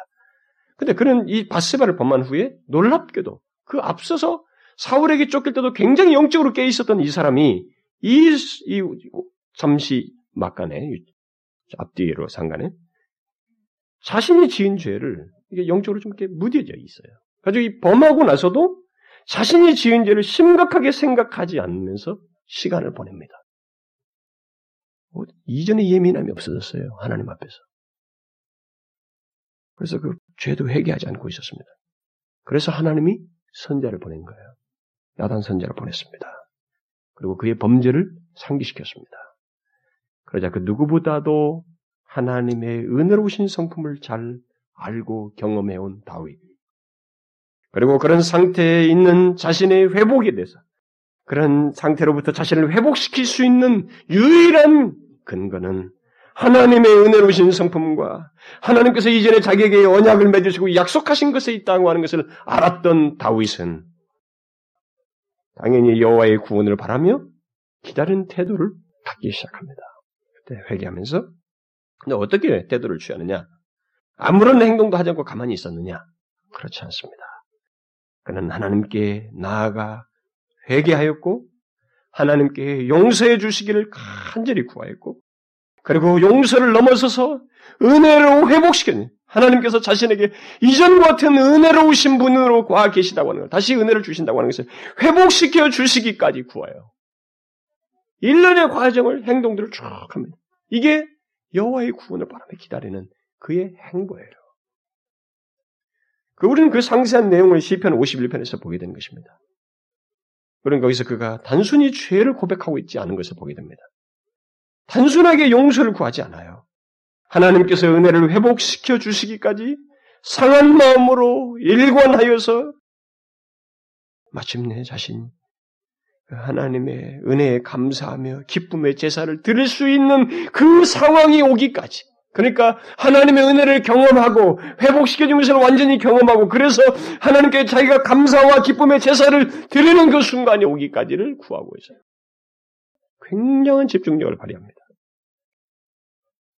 근데 그는 이 바세바를 범한 후에 놀랍게도 그 앞서서 사울에게 쫓길 때도 굉장히 영적으로 깨 있었던 이 사람이 이, 이 잠시 막간에 앞뒤로 상간에 자신이 지은 죄를 이게 영적으로 좀 이렇게 무뎌져 있어요. 가지고 이 범하고 나서도 자신이 지은 죄를 심각하게 생각하지 않으면서 시간을 보냅니다. 뭐, 이전에 예민함이 없어졌어요. 하나님 앞에서. 그래서 그 죄도 회개하지 않고 있었습니다. 그래서 하나님이 선자를 보낸 거예요. 야단 선자를 보냈습니다. 그리고 그의 범죄를 상기시켰습니다. 그러자 그 누구보다도 하나님의 은혜로우신 성품을 잘 알고 경험해온 다윗. 그리고 그런 상태에 있는 자신의 회복에 대해서 그런 상태로부터 자신을 회복시킬 수 있는 유일한 근거는 하나님의 은혜로우신 성품과 하나님께서 이전에 자기에게 언약을 맺으시고 약속하신 것에 있다고 하는 것을 알았던 다윗은 당연히 여호와의 구원을 바라며 기다리는 태도를 갖기 시작합니다. 그때 회개하면서 근데 어떻게 태도를 취하느냐? 아무런 행동도 하지 않고 가만히 있었느냐? 그렇지 않습니다. 그는 하나님께 나아가 회개하였고 하나님께 용서해 주시기를 간절히 구하였고 그리고 용서를 넘어서서 은혜로 회복시켰네. 하나님께서 자신에게 이전과 같은 은혜로우신 분으로 과 계시다고 하는 것, 다시 은혜를 주신다고 하는 것을 회복시켜 주시기까지 구하여. 일련의 과정을, 행동들을 쭉 합니다. 이게 여호와의 구원을 바라며 기다리는 그의 행보예요. 그 우리는 그 상세한 내용을 시편 51편에서 보게 되는 것입니다. 그런 거기서 그가 단순히 죄를 고백하고 있지 않은 것을 보게 됩니다. 단순하게 용서를 구하지 않아요. 하나님께서 은혜를 회복시켜 주시기까지 상한 마음으로 일관하여서 마침내 자신 그 하나님의 은혜에 감사하며 기쁨의 제사를 드릴 수 있는 그 상황이 오기까지 그러니까 하나님의 은혜를 경험하고 회복시켜준 것을 완전히 경험하고 그래서 하나님께 자기가 감사와 기쁨의 제사를 드리는 그 순간이 오기까지를 구하고 있어요. 굉장한 집중력을 발휘합니다.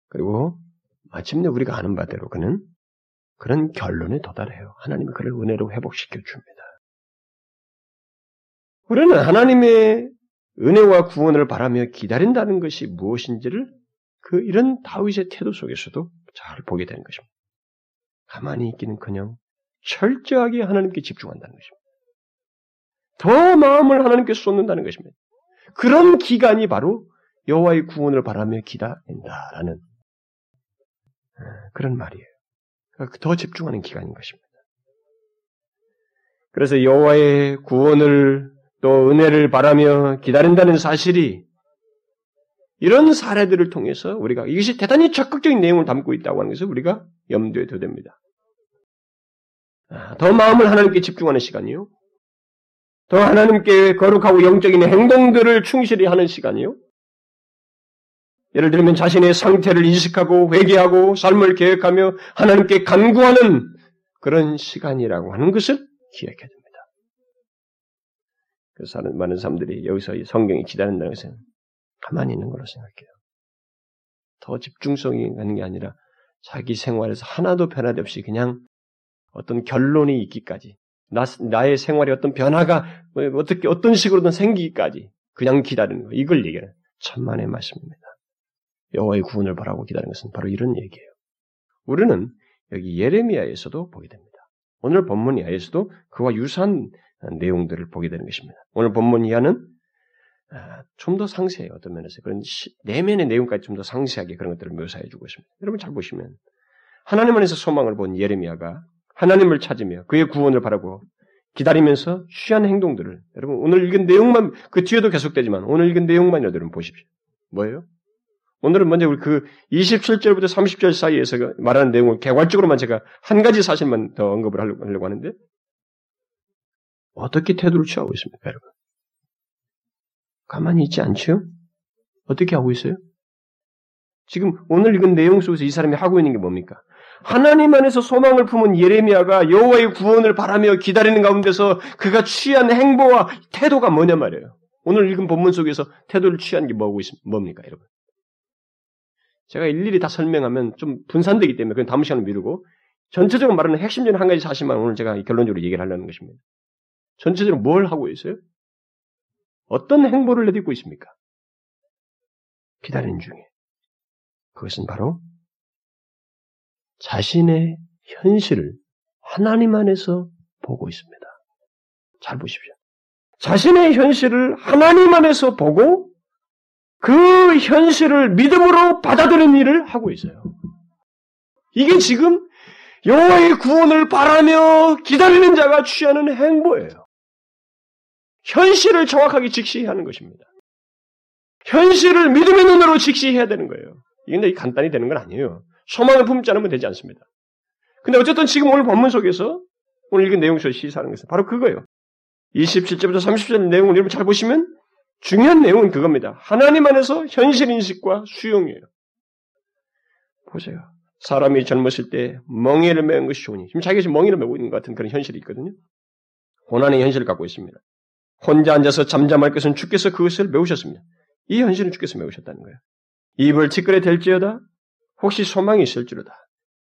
그리고 마침내 우리가 아는 바대로 그는 그런 결론에 도달해요. 하나님이 그를 은혜로 회복시켜 줍니다. 우리는 하나님의 은혜와 구원을 바라며 기다린다는 것이 무엇인지를 그 이런 다윗의 태도 속에서도 잘 보게 되는 것입니다. 가만히 있기는커녕 철저하게 하나님께 집중한다는 것입니다. 더 마음을 하나님께 쏟는다는 것입니다. 그런 기간이 바로 여호와의 구원을 바라며 기다린다라는 예, 그런 말이에요. 그러니까 더 집중하는 기간인 것입니다. 그래서 여호와의 구원을 또 은혜를 바라며 기다린다는 사실이 이런 사례들을 통해서 우리가 이것이 대단히 적극적인 내용을 담고 있다고 하는 것을 우리가 염두에 둬야 됩니다. 아, 더 마음을 하나님께 집중하는 시간이요. 더 하나님께 거룩하고 영적인 행동들을 충실히 하는 시간이요. 예를 들면 자신의 상태를 인식하고 회개하고 삶을 계획하며 하나님께 간구하는 그런 시간이라고 하는 것을 기억해야 됩니다. 그래서 많은 사람들이 여기서 성경이 기다린다는 것은 가만히 있는 거로 생각해요. 더 집중성이 가는 게 아니라 자기 생활에서 하나도 변화도 없이 그냥 어떤 결론이 있기까지 나, 나의 생활에 어떤 변화가 뭐 어떻게 어떤 식으로든 생기기까지 그냥 기다리는 거 이걸 얘기하는 천만의 말씀입니다. 여호와의 구원을 바라고 기다리는 것은 바로 이런 얘기예요. 우리는 여기 예레미야에서도 보게 됩니다. 오늘 본문 이하에서도 그와 유사한 내용들을 보게 되는 것입니다. 오늘 본문 이하는 아, 좀더 상세해요. 어떤 면에서. 그런 내면의 내용까지 좀 더 상세하게 그런 것들을 묘사해 주고 있습니다. 여러분 잘 보시면 하나님 안에서 소망을 본 예레미야가 하나님을 찾으며 그의 구원을 바라고 기다리면서 취한 행동들을 여러분 오늘 읽은 내용만 그 뒤에도 계속되지만 오늘 읽은 내용만 여러분 보십시오. 뭐예요? 오늘은 먼저 우리 그 27절부터 30절 사이에서 그 말하는 내용을 개괄적으로만 제가 한 가지 사실만 더 언급을 하려고 하는데 어떻게 태도를 취하고 있습니까, 여러분? 가만히 있지 않죠? 어떻게 하고 있어요? 지금 오늘 읽은 내용 속에서 이 사람이 하고 있는 게 뭡니까? 하나님 안에서 소망을 품은 예레미야가 여호와의 구원을 바라며 기다리는 가운데서 그가 취한 행보와 태도가 뭐냐 말이에요. 오늘 읽은 본문 속에서 태도를 취한 게 뭐고 있습니까? 뭡니까, 여러분? 제가 일일이 다 설명하면 좀 분산되기 때문에 그건 다음 시간에 미루고 전체적으로 말하는 핵심적인 한 가지 사실만 오늘 제가 결론적으로 얘기를 하려는 것입니다. 전체적으로 뭘 하고 있어요? 어떤 행보를 내딛고 있습니까? 기다리는 중에. 그것은 바로 자신의 현실을 하나님 안에서 보고 있습니다. 잘 보십시오. 자신의 현실을 하나님 안에서 보고 그 현실을 믿음으로 받아들이는 일을 하고 있어요. 이게 지금 여호와의 구원을 바라며 기다리는 자가 취하는 행보예요. 현실을 정확하게 직시하는 것입니다. 현실을 믿음의 눈으로 직시해야 되는 거예요. 이게 간단히 되는 건 아니에요. 소망을 품지 않으면 되지 않습니다. 근데 어쨌든 지금 오늘 본문 속에서 오늘 읽은 내용 속에서 시사하는 것은 바로 그거예요. 27절부터 30절 내용을 여러분 잘 보시면 중요한 내용은 그겁니다. 하나님 안에서 현실 인식과 수용이에요. 보세요. 사람이 젊었을 때 멍에를 메는 것이 좋으니 지금 자기가 지금 멍에를 메고 있는 것 같은 그런 현실이 있거든요. 고난의 현실을 갖고 있습니다. 혼자 앉아서 잠잠할 것은 주께서 그것을 메우셨습니다. 이 현실은 주께서 메우셨다는 거예요. 입을 치끄레 될지어다 혹시 소망이 있을지로다.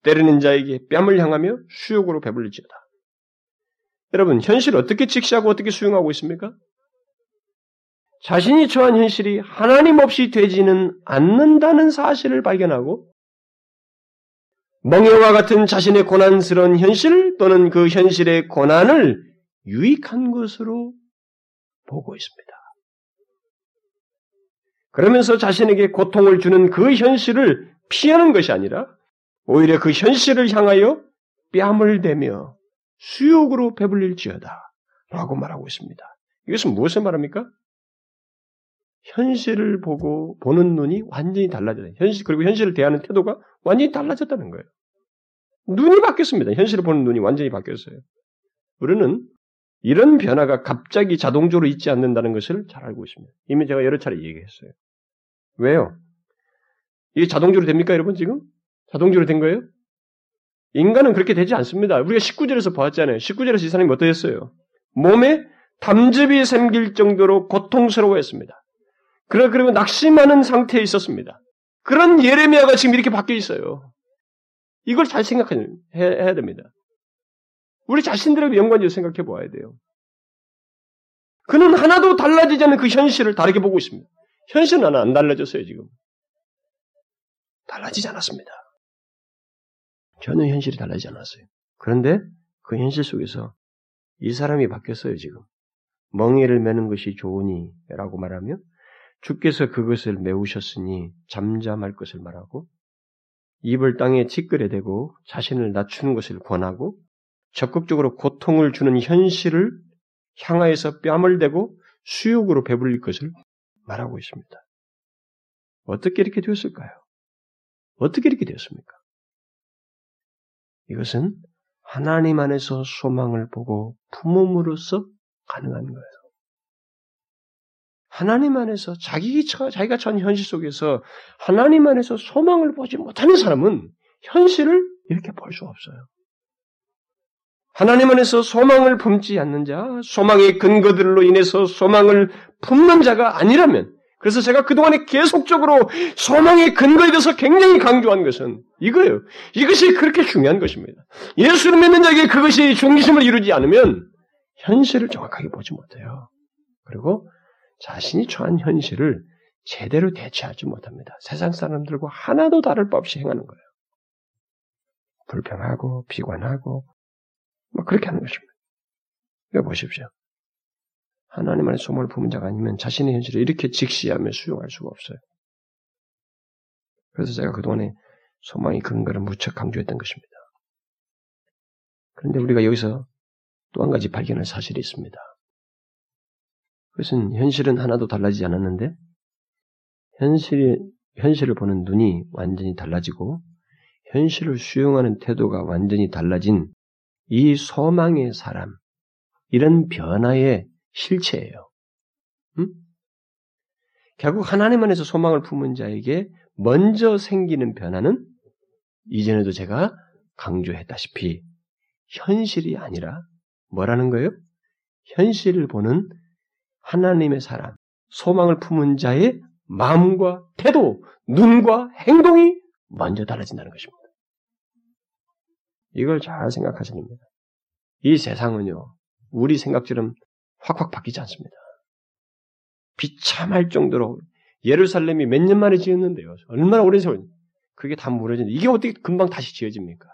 때리는 자에게 뺨을 향하며 수욕으로 배불릴지어다. 여러분 현실 어떻게 직시하고 어떻게 수용하고 있습니까? 자신이 처한 현실이 하나님 없이 되지는 않는다는 사실을 발견하고 멍해와 같은 자신의 고난스러운 현실 또는 그 현실의 고난을 유익한 것으로 보고 있습니다. 그러면서 자신에게 고통을 주는 그 현실을 피하는 것이 아니라 오히려 그 현실을 향하여 뺨을 대며 수욕으로 배불릴지어다 라고 말하고 있습니다. 이것은 무엇을 말합니까? 현실을 보고 보는 눈이 완전히 달라졌다. 현실 그리고 현실을 대하는 태도가 완전히 달라졌다는 거예요. 눈이 바뀌었습니다. 현실을 보는 눈이 완전히 바뀌었어요. 우리는 이런 변화가 갑자기 자동적으로 있지 않는다는 것을 잘 알고 있습니다. 이미 제가 여러 차례 얘기했어요. 왜요? 이게 자동적으로 됩니까, 여러분, 지금? 자동적으로 된 거예요? 인간은 그렇게 되지 않습니다. 우리가 19절에서 보았잖아요. 19절에서 이 사람이 어떠했어요? 몸에 담즙이 생길 정도로 고통스러워했습니다. 그러, 그리고 낙심하는 상태에 있었습니다. 그런 예레미야가 지금 이렇게 바뀌어 있어요. 이걸 잘 생각해야 해야 됩니다. 우리 자신들하고 연관지어 생각해 보아야 돼요. 그는 하나도 달라지지 않는 그 현실을 다르게 보고 있습니다. 현실은 하나 안 달라졌어요, 지금. 달라지지 않았습니다. 전혀 현실이 달라지지 않았어요. 그런데 그 현실 속에서 이 사람이 바뀌었어요, 지금. 멍에를 매는 것이 좋으니 라고 말하며 주께서 그것을 메우셨으니 잠잠할 것을 말하고 입을 땅에 찌끄레 대고 자신을 낮추는 것을 권하고 적극적으로 고통을 주는 현실을 향하여서 뺨을 대고 수욕으로 배불릴 것을 말하고 있습니다. 어떻게 이렇게 되었을까요? 어떻게 이렇게 되었습니까? 이것은 하나님 안에서 소망을 보고 품음으로써 가능한 거예요. 하나님 안에서 자기 자기가 처한 현실 속에서 하나님 안에서 소망을 보지 못하는 사람은 현실을 이렇게 볼 수 없어요. 하나님 안에서 소망을 품지 않는 자, 소망의 근거들로 인해서 소망을 품는 자가 아니라면, 그래서 제가 그동안에 계속적으로 소망의 근거에 대해서 굉장히 강조한 것은 이거예요. 이것이 그렇게 중요한 것입니다. 예수를 믿는 자에게 그것이 중심을 이루지 않으면 현실을 정확하게 보지 못해요. 그리고 자신이 처한 현실을 제대로 대처하지 못합니다. 세상 사람들과 하나도 다를 바 없이 행하는 거예요. 불평하고 비관하고 뭐 그렇게 하는 것입니다. 이거 보십시오. 하나님 안에 소망을 품은 자가 아니면 자신의 현실을 이렇게 직시하며 수용할 수가 없어요. 그래서 제가 그동안에 소망의 근거를 무척 강조했던 것입니다. 그런데 우리가 여기서 또 한 가지 발견할 사실이 있습니다. 그것은 현실은 하나도 달라지지 않았는데 현실이 현실을 보는 눈이 완전히 달라지고 현실을 수용하는 태도가 완전히 달라진 이 소망의 사람 이런 변화의 실체예요. 음? 결국 하나님 안에서 소망을 품은 자에게 먼저 생기는 변화는 이전에도 제가 강조했다시피 현실이 아니라 뭐라는 거예요? 현실을 보는 하나님의 사람, 소망을 품은 자의 마음과 태도, 눈과 행동이 먼저 달라진다는 것입니다. 이걸 잘 생각하셔야 됩니다. 이 세상은요, 우리 생각처럼 확확 바뀌지 않습니다. 비참할 정도로 예루살렘이 몇 년 만에 지었는데요. 얼마나 오랜 세월, 그게 다 무너지는데, 이게 어떻게 금방 다시 지어집니까?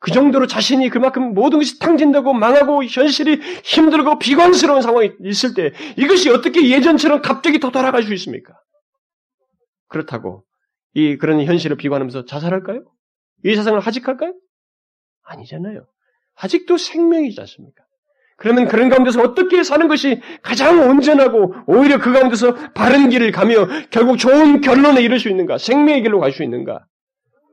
그 정도로 자신이 그만큼 모든 것이 탕진되고 망하고 현실이 힘들고 비관스러운 상황이 있을 때 이것이 어떻게 예전처럼 갑자기 더 돌아갈 수 있습니까? 그렇다고 이 그런 현실을 비관하면서 자살할까요? 이 세상을 하직할까요? 아니잖아요. 아직도 생명이지 않습니까? 그러면 그런 가운데서 어떻게 사는 것이 가장 온전하고 오히려 그 가운데서 바른 길을 가며 결국 좋은 결론에 이를 수 있는가? 생명의 길로 갈 수 있는가?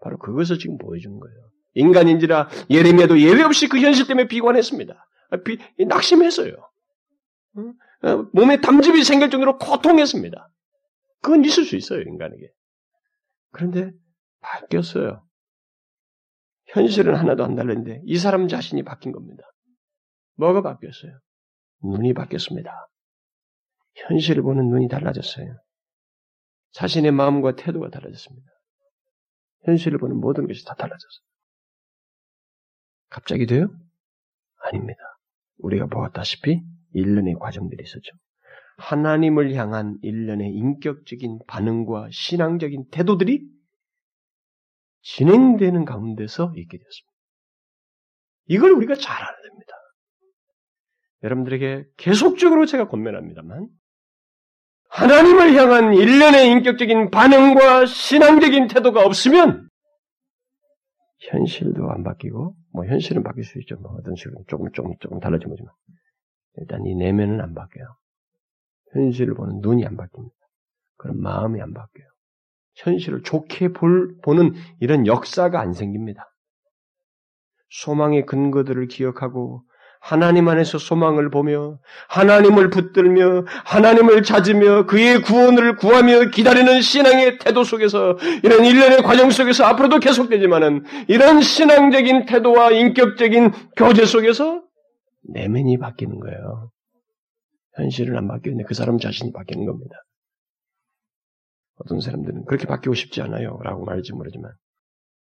바로 그것을 지금 보여주는 거예요. 인간인지라 예레미야도 예외 없이 그 현실 때문에 비관했습니다. 비, 낙심했어요. 어, 몸에 담즙이 생길 정도로 고통했습니다. 그건 있을 수 있어요, 인간에게. 그런데 바뀌었어요. 현실은 하나도 안 달랐는데 이 사람 자신이 바뀐 겁니다. 뭐가 바뀌었어요? 눈이 바뀌었습니다. 현실을 보는 눈이 달라졌어요. 자신의 마음과 태도가 달라졌습니다. 현실을 보는 모든 것이 다 달라졌어요. 갑자기 돼요? 아닙니다. 우리가 보았다시피 일련의 과정들이 있었죠. 하나님을 향한 일련의 인격적인 반응과 신앙적인 태도들이 진행되는 가운데서 있게 되었습니다. 이걸 우리가 잘 알아야 됩니다. 여러분들에게 계속적으로 제가 권면합니다만, 하나님을 향한 일련의 인격적인 반응과 신앙적인 태도가 없으면, 현실도 안 바뀌고, 뭐 현실은 바뀔 수 있죠. 뭐 어떤 식으로 조금, 조금, 조금 달라진 거지만. 일단 이 내면은 안 바뀌어요. 현실을 보는 눈이 안 바뀝니다. 그런 마음이 안 바뀌어요. 현실을 좋게 볼, 보는 이런 역사가 안 생깁니다. 소망의 근거들을 기억하고 하나님 안에서 소망을 보며 하나님을 붙들며 하나님을 찾으며 그의 구원을 구하며 기다리는 신앙의 태도 속에서 이런 일련의 과정 속에서 앞으로도 계속되지만은 이런 신앙적인 태도와 인격적인 교제 속에서 내면이 바뀌는 거예요. 현실은 안 바뀌는데 그 사람 자신이 바뀌는 겁니다. 어떤 사람들은 그렇게 바뀌고 싶지 않아요. 라고 말할지 모르지만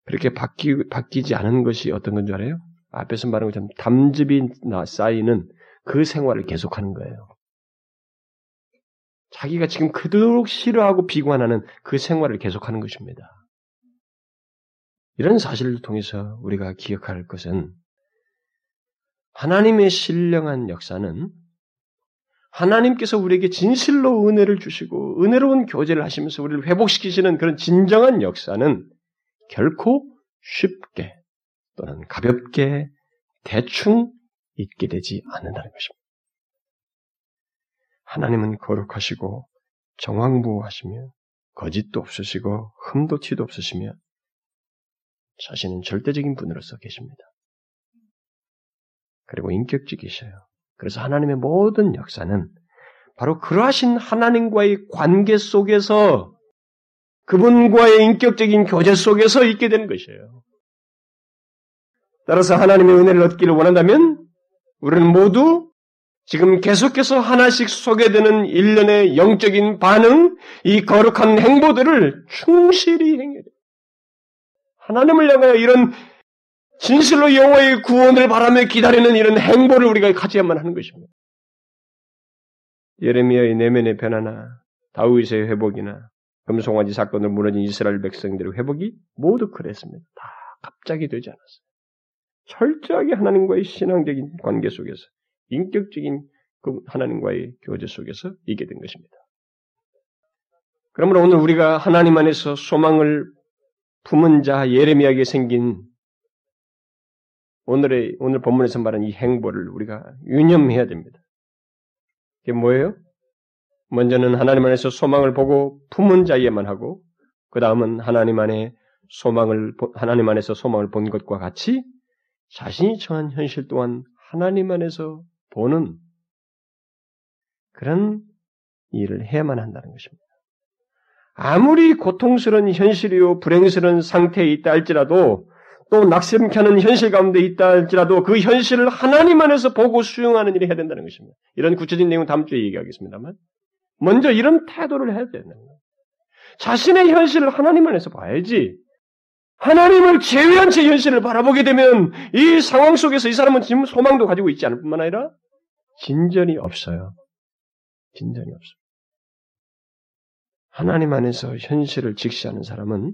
그렇게 바뀌, 바뀌지 않은 것이 어떤 건 줄 알아요? 앞에서 말한 것처럼 담즙이 쌓이는 그 생활을 계속하는 거예요. 자기가 지금 그토록 싫어하고 비관하는 그 생활을 계속하는 것입니다. 이런 사실을 통해서 우리가 기억할 것은 하나님의 신령한 역사는 하나님께서 우리에게 진실로 은혜를 주시고 은혜로운 교제를 하시면서 우리를 회복시키시는 그런 진정한 역사는 결코 쉽게 또는 가볍게 대충 잊게 되지 않는다는 것입니다. 하나님은 거룩하시고 정황부하시며 거짓도 없으시고 흠도 티도 없으시며 자신은 절대적인 분으로서 계십니다. 그리고 인격적이셔요. 그래서 하나님의 모든 역사는 바로 그러하신 하나님과의 관계 속에서 그분과의 인격적인 교제 속에서 있게 되는 것이에요. 따라서 하나님의 은혜를 얻기를 원한다면 우리는 모두 지금 계속해서 하나씩 소개되는 일련의 영적인 반응, 이 거룩한 행보들을 충실히 행해야 돼요. 하나님을 향하여 이런 진실로 여호와의 구원을 바라며 기다리는 이런 행보를 우리가 가져야만 하는 것입니다. 예레미야의 내면의 변화나 다윗의 회복이나 금송아지 사건으로 무너진 이스라엘 백성들의 회복이 모두 그랬습니다. 다 갑자기 되지 않았어요. 철저하게 하나님과의 신앙적인 관계 속에서 인격적인 그 하나님과의 교제 속에서 있게 된 것입니다. 그러므로 오늘 우리가 하나님 안에서 소망을 품은 자 예레미야에게 생긴 오늘의, 오늘 본문에서 말하는 이 행보를 우리가 유념해야 됩니다. 이게 뭐예요? 먼저는 하나님 안에서 소망을 보고 품은 자에만 하고, 그 다음은 하나님 안에 소망을, 하나님 안에서 소망을 본 것과 같이 자신이 처한 현실 또한 하나님 안에서 보는 그런 일을 해야만 한다는 것입니다. 아무리 고통스러운 현실이요, 불행스러운 상태에 있다 할지라도 또 낙심케 하는 현실 가운데 있다 할지라도 그 현실을 하나님 안에서 보고 수용하는 일을 해야 된다는 것입니다. 이런 구체적인 내용은 다음 주에 얘기하겠습니다만 먼저 이런 태도를 해야 된다는 거예요. 자신의 현실을 하나님 안에서 봐야지 하나님을 제외한 채 현실을 바라보게 되면 이 상황 속에서 이 사람은 지금 소망도 가지고 있지 않을 뿐만 아니라 진전이 없어요. 진전이 없어요. 하나님 안에서 현실을 직시하는 사람은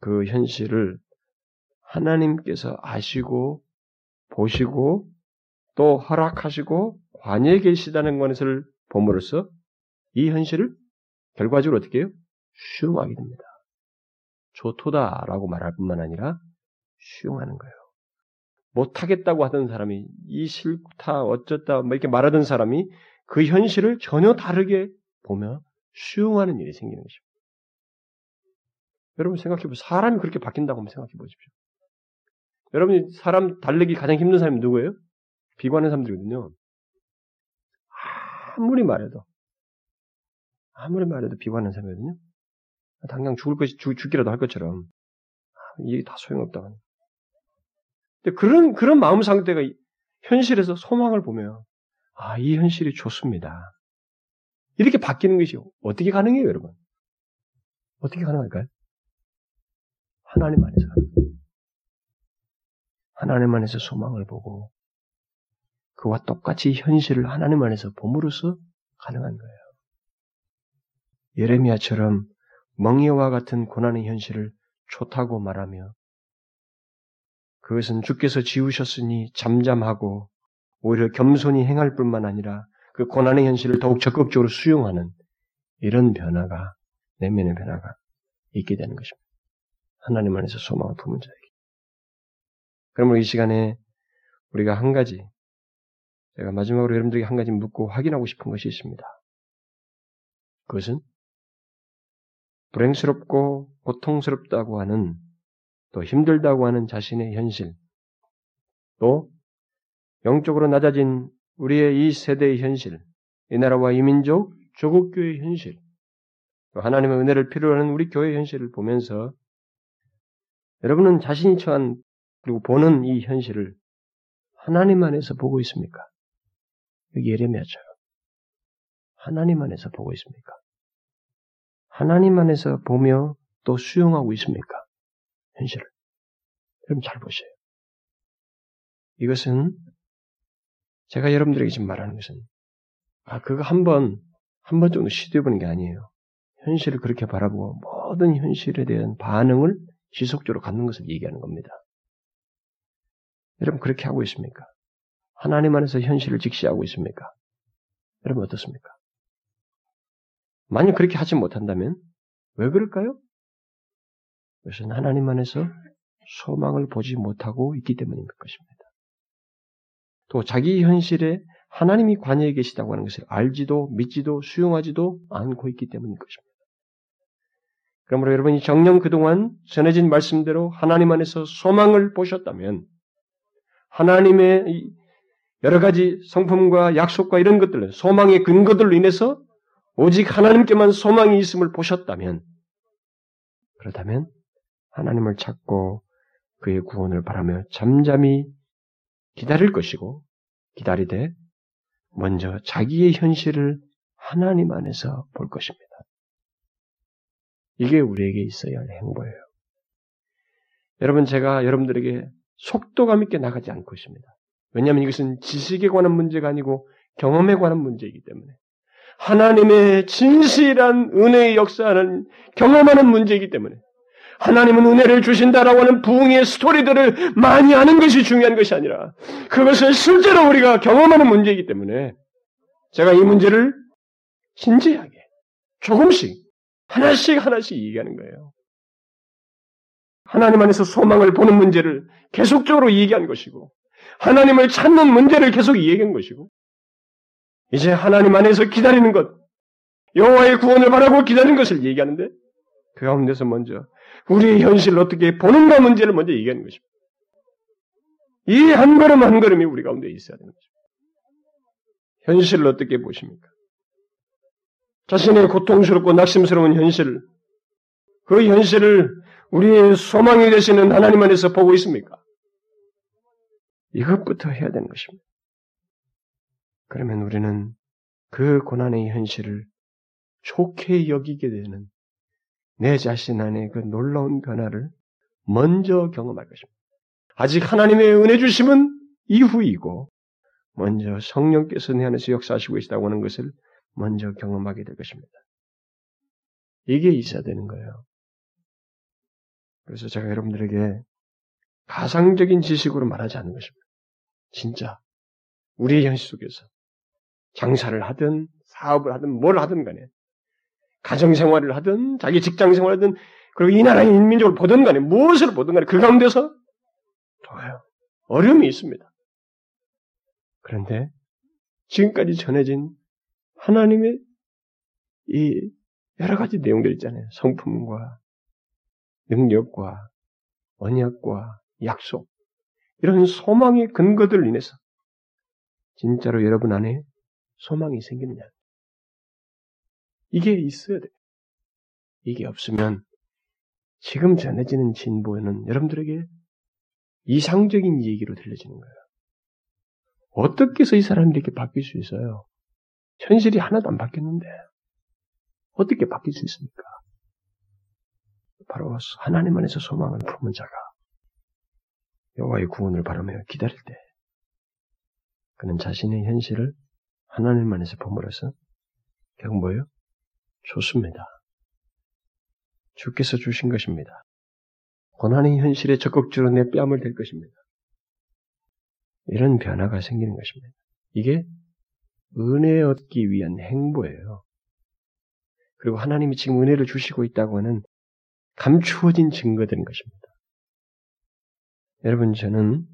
그 현실을 하나님께서 아시고 보시고 또 허락하시고 관여에 계시다는 것을 봄으로써 이 현실을 결과적으로 어떻게 해요? 수용하게 됩니다. 좋도다라고 말할 뿐만 아니라 수용하는 거예요. 못하겠다고 하던 사람이 이 싫다 어쩌다 뭐 이렇게 말하던 사람이 그 현실을 전혀 다르게 보며 수용하는 일이 생기는 것입니다. 여러분 생각해 보세요. 사람이 그렇게 바뀐다고 한번 생각해 보십시오. 여러분이 사람 달래기 가장 힘든 사람이 누구예요? 비관하는 사람들이거든요. 아무리 말해도 아무리 말해도 비관하는 사람이거든요. 당장 죽을 것이 죽, 죽기라도 할 것처럼 이게 다 소용없다. 근데 그런 그런 마음 상태가 현실에서 소망을 보면 아, 이 현실이 좋습니다. 이렇게 바뀌는 것이 어떻게 가능해요, 여러분? 어떻게 가능할까요? 하나님 안에서. 하나님 안에서 소망을 보고 그와 똑같이 현실을 하나님 안에서 봄으로써 가능한 거예요. 예레미야처럼 멍에와 같은 고난의 현실을 좋다고 말하며 그것은 주께서 지우셨으니 잠잠하고 오히려 겸손히 행할 뿐만 아니라 그 고난의 현실을 더욱 적극적으로 수용하는 이런 변화가 내면의 변화가 있게 되는 것입니다. 하나님 안에서 소망을 품은 자에게. 그러므로 이 시간에 우리가 한 가지 제가 마지막으로 여러분들에게 한 가지 묻고 확인하고 싶은 것이 있습니다. 그것은 불행스럽고 고통스럽다고 하는 또 힘들다고 하는 자신의 현실, 또 영적으로 낮아진 우리의 이 세대의 현실, 이 나라와 이 민족, 조국교의 현실, 하나님의 은혜를 필요로 하는 우리 교회 현실을 보면서 여러분은 자신이 처한 그리고 보는 이 현실을 하나님 안에서 보고 있습니까? 여기 예레미야처럼 하나님 안에서 보고 있습니까? 하나님 안에서 보며 또 수용하고 있습니까? 현실을. 여러분 잘 보세요. 이것은 제가 여러분들에게 지금 말하는 것은 아 그거 한번 한 번 정도 시도해보는 게 아니에요. 현실을 그렇게 바라보고 모든 현실에 대한 반응을 지속적으로 갖는 것을 얘기하는 겁니다. 여러분 그렇게 하고 있습니까? 하나님 안에서 현실을 직시하고 있습니까? 여러분 어떻습니까? 만약 그렇게 하지 못한다면 왜 그럴까요? 그것은 하나님 안에서 소망을 보지 못하고 있기 때문인 것입니다. 또 자기 현실에 하나님이 관여해 계시다고 하는 것을 알지도 믿지도 수용하지도 않고 있기 때문인 것입니다. 그러므로 여러분이 정녕 그동안 전해진 말씀대로 하나님 안에서 소망을 보셨다면 하나님의 여러 가지 성품과 약속과 이런 것들, 소망의 근거들로 인해서 오직 하나님께만 소망이 있음을 보셨다면, 그렇다면 하나님을 찾고 그의 구원을 바라며 잠잠히 기다릴 것이고, 기다리되 먼저 자기의 현실을 하나님 안에서 볼 것입니다. 이게 우리에게 있어야 할 행보예요. 여러분, 제가 여러분들에게 속도감 있게 나가지 않고 있습니다. 왜냐하면 이것은 지식에 관한 문제가 아니고 경험에 관한 문제이기 때문에 하나님의 진실한 은혜의 역사는 경험하는 문제이기 때문에 하나님은 은혜를 주신다라고 하는 부흥의 스토리들을 많이 아는 것이 중요한 것이 아니라 그것을 실제로 우리가 경험하는 문제이기 때문에 제가 이 문제를 진지하게 조금씩 하나씩 하나씩 얘기하는 거예요. 하나님 안에서 소망을 보는 문제를 계속적으로 얘기한 것이고 하나님을 찾는 문제를 계속 얘기한 것이고 이제 하나님 안에서 기다리는 것 여호와의 구원을 바라고 기다리는 것을 얘기하는데 그 가운데서 먼저 우리의 현실을 어떻게 보는가 문제를 먼저 얘기하는 것입니다. 이 한 걸음 한 걸음이 우리 가운데 있어야 되는 것입니다. 현실을 어떻게 보십니까? 자신의 고통스럽고 낙심스러운 현실, 그 현실을 우리의 소망이 되시는 하나님 안에서 보고 있습니까? 이것부터 해야 되는 것입니다. 그러면 우리는 그 고난의 현실을 좋게 여기게 되는 내 자신 안에 그 놀라운 변화를 먼저 경험할 것입니다. 아직 하나님의 은혜 주심은 이후이고 먼저 성령께서 내 안에서 역사하시고 계시다고 하는 것을 먼저 경험하게 될 것입니다. 이게 있어야 되는 거예요. 그래서 제가 여러분들에게 가상적인 지식으로 말하지 않는 것입니다. 진짜 우리의 현실 속에서 장사를 하든 사업을 하든 뭘 하든 간에 가정생활을 하든 자기 직장생활을 하든 그리고 이 나라의 인민족을 보든 간에 무엇을 보든 간에 그 가운데서 좋아요. 어려움이 있습니다. 그런데 지금까지 전해진 하나님의 이 여러 가지 내용들 있잖아요. 성품과 능력과 언약과 약속 이런 소망의 근거들을 인해서 진짜로 여러분 안에 소망이 생기느냐 이게 있어야 돼요. 이게 없으면 지금 전해지는 진보는 여러분들에게 이상적인 얘기로 들려지는 거예요. 어떻게 해서 이 사람이 이렇게 바뀔 수 있어요? 현실이 하나도 안 바뀌었는데 어떻게 바뀔 수 있습니까? 바로 하나님 안에서 소망을 품은 자가 여호와의 구원을 바라며 기다릴 때 그는 자신의 현실을 하나님 안에서 품으로써 결국 뭐예요? 좋습니다. 주께서 주신 것입니다. 고난의 현실에 적극적으로 내 뺨을 댈 것입니다. 이런 변화가 생기는 것입니다. 이게 은혜 얻기 위한 행보예요. 그리고 하나님이 지금 은혜를 주시고 있다고 하는 감추어진 증거들인 것입니다. 여러분, 저는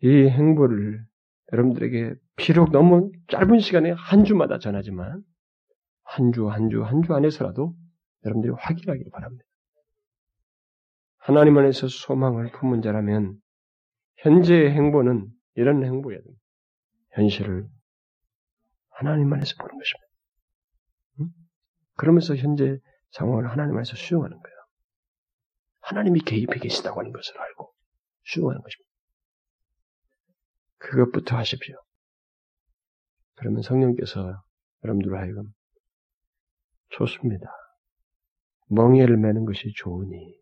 이 행보를 여러분들에게 비록 너무 짧은 시간에 한 주마다 전하지만 한 주, 한 주, 한 주 안에서라도 여러분들이 확인하기를 바랍니다. 하나님 안에서 소망을 품은 자라면 현재의 행보는 이런 행보여야 됩니다. 현실을 하나님 안에서 보는 것입니다. 응? 그러면서 현재 상황을 하나님 안에서 수용하는 거예요. 하나님이 개입해 계시다고 하는 것을 알고 수용하는 것입니다. 그것부터 하십시오. 그러면 성령께서 여러분들 하여금 좋습니다. 멍에를 매는 것이 좋으니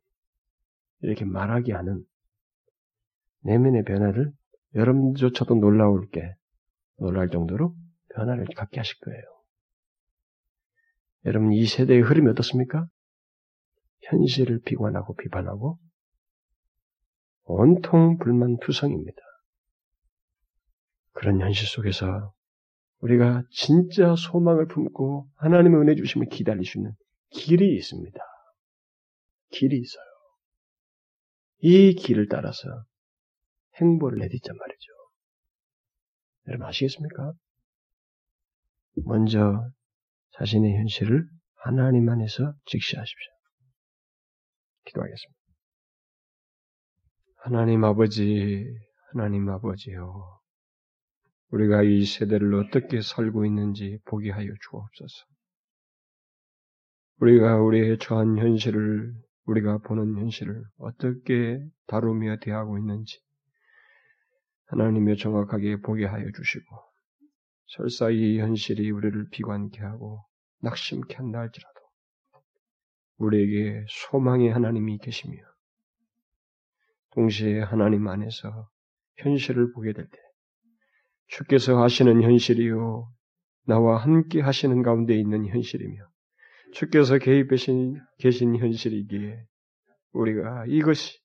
이렇게 말하게 하는 내면의 변화를 여러분조차도 놀라울 게 놀랄 정도로 변화를 갖게 하실 거예요. 여러분 이 세대의 흐름이 어떻습니까? 현실을 비관하고 비판하고 온통 불만투성입니다. 그런 현실 속에서 우리가 진짜 소망을 품고 하나님의 은혜 주심을 기다릴 수 있는 길이 있습니다. 길이 있어요. 이 길을 따라서 행보를 내딛자 말이죠. 여러분 아시겠습니까? 먼저 자신의 현실을 하나님 안에서 직시하십시오. 기도하겠습니다. 하나님 아버지, 하나님 아버지요. 우리가 이 세대를 어떻게 살고 있는지 보게 하여 주옵소서. 우리가 우리의 처한 현실을, 우리가 보는 현실을 어떻게 다루며 대하고 있는지 하나님의 정확하게 보게 하여 주시고, 설사 이 현실이 우리를 비관케 하고 낙심케 한다 할지라도, 우리에게 소망의 하나님이 계시며, 동시에 하나님 안에서 현실을 보게 될 때, 주께서 하시는 현실이요, 나와 함께 하시는 가운데 있는 현실이며, 주께서 개입하신 계신 현실이기에 우리가 이것이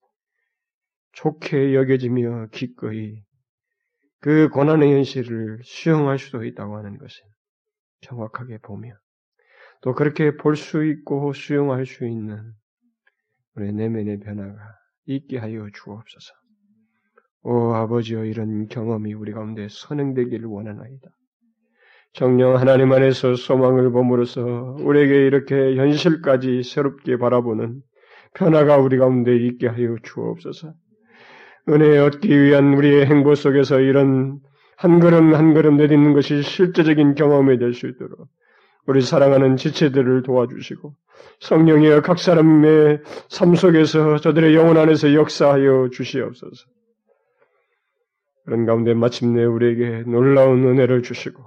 좋게 여겨지며 기꺼이 그 고난의 현실을 수용할 수도 있다고 하는 것을 정확하게 보며 또 그렇게 볼 수 있고 수용할 수 있는 우리 내면의 변화가 있게 하여 주옵소서. 오 아버지여 이런 경험이 우리 가운데 선행되기를 원하나이다. 정령 하나님 안에서 소망을 봄으로써 우리에게 이렇게 현실까지 새롭게 바라보는 변화가 우리 가운데 있게 하여 주옵소서. 은혜 얻기 위한 우리의 행보 속에서 이런 한 걸음 한 걸음 내딛는 것이 실제적인 경험이 될 수 있도록 우리 사랑하는 지체들을 도와주시고 성령이여 각 사람의 삶 속에서 저들의 영혼 안에서 역사하여 주시옵소서. 그런 가운데 마침내 우리에게 놀라운 은혜를 주시고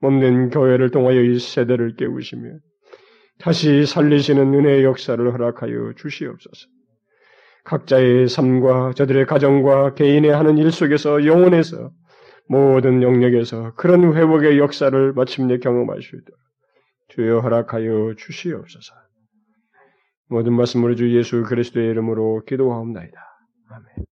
몸된 교회를 통하여 이 세대를 깨우시며 다시 살리시는 은혜의 역사를 허락하여 주시옵소서. 각자의 삶과 저들의 가정과 개인의 하는 일 속에서 영혼에서 모든 영역에서 그런 회복의 역사를 마침내 경험할 수 있도록 주여 허락하여 주시옵소서. 모든 말씀을 주 예수 그리스도의 이름으로 기도하옵나이다. 아멘.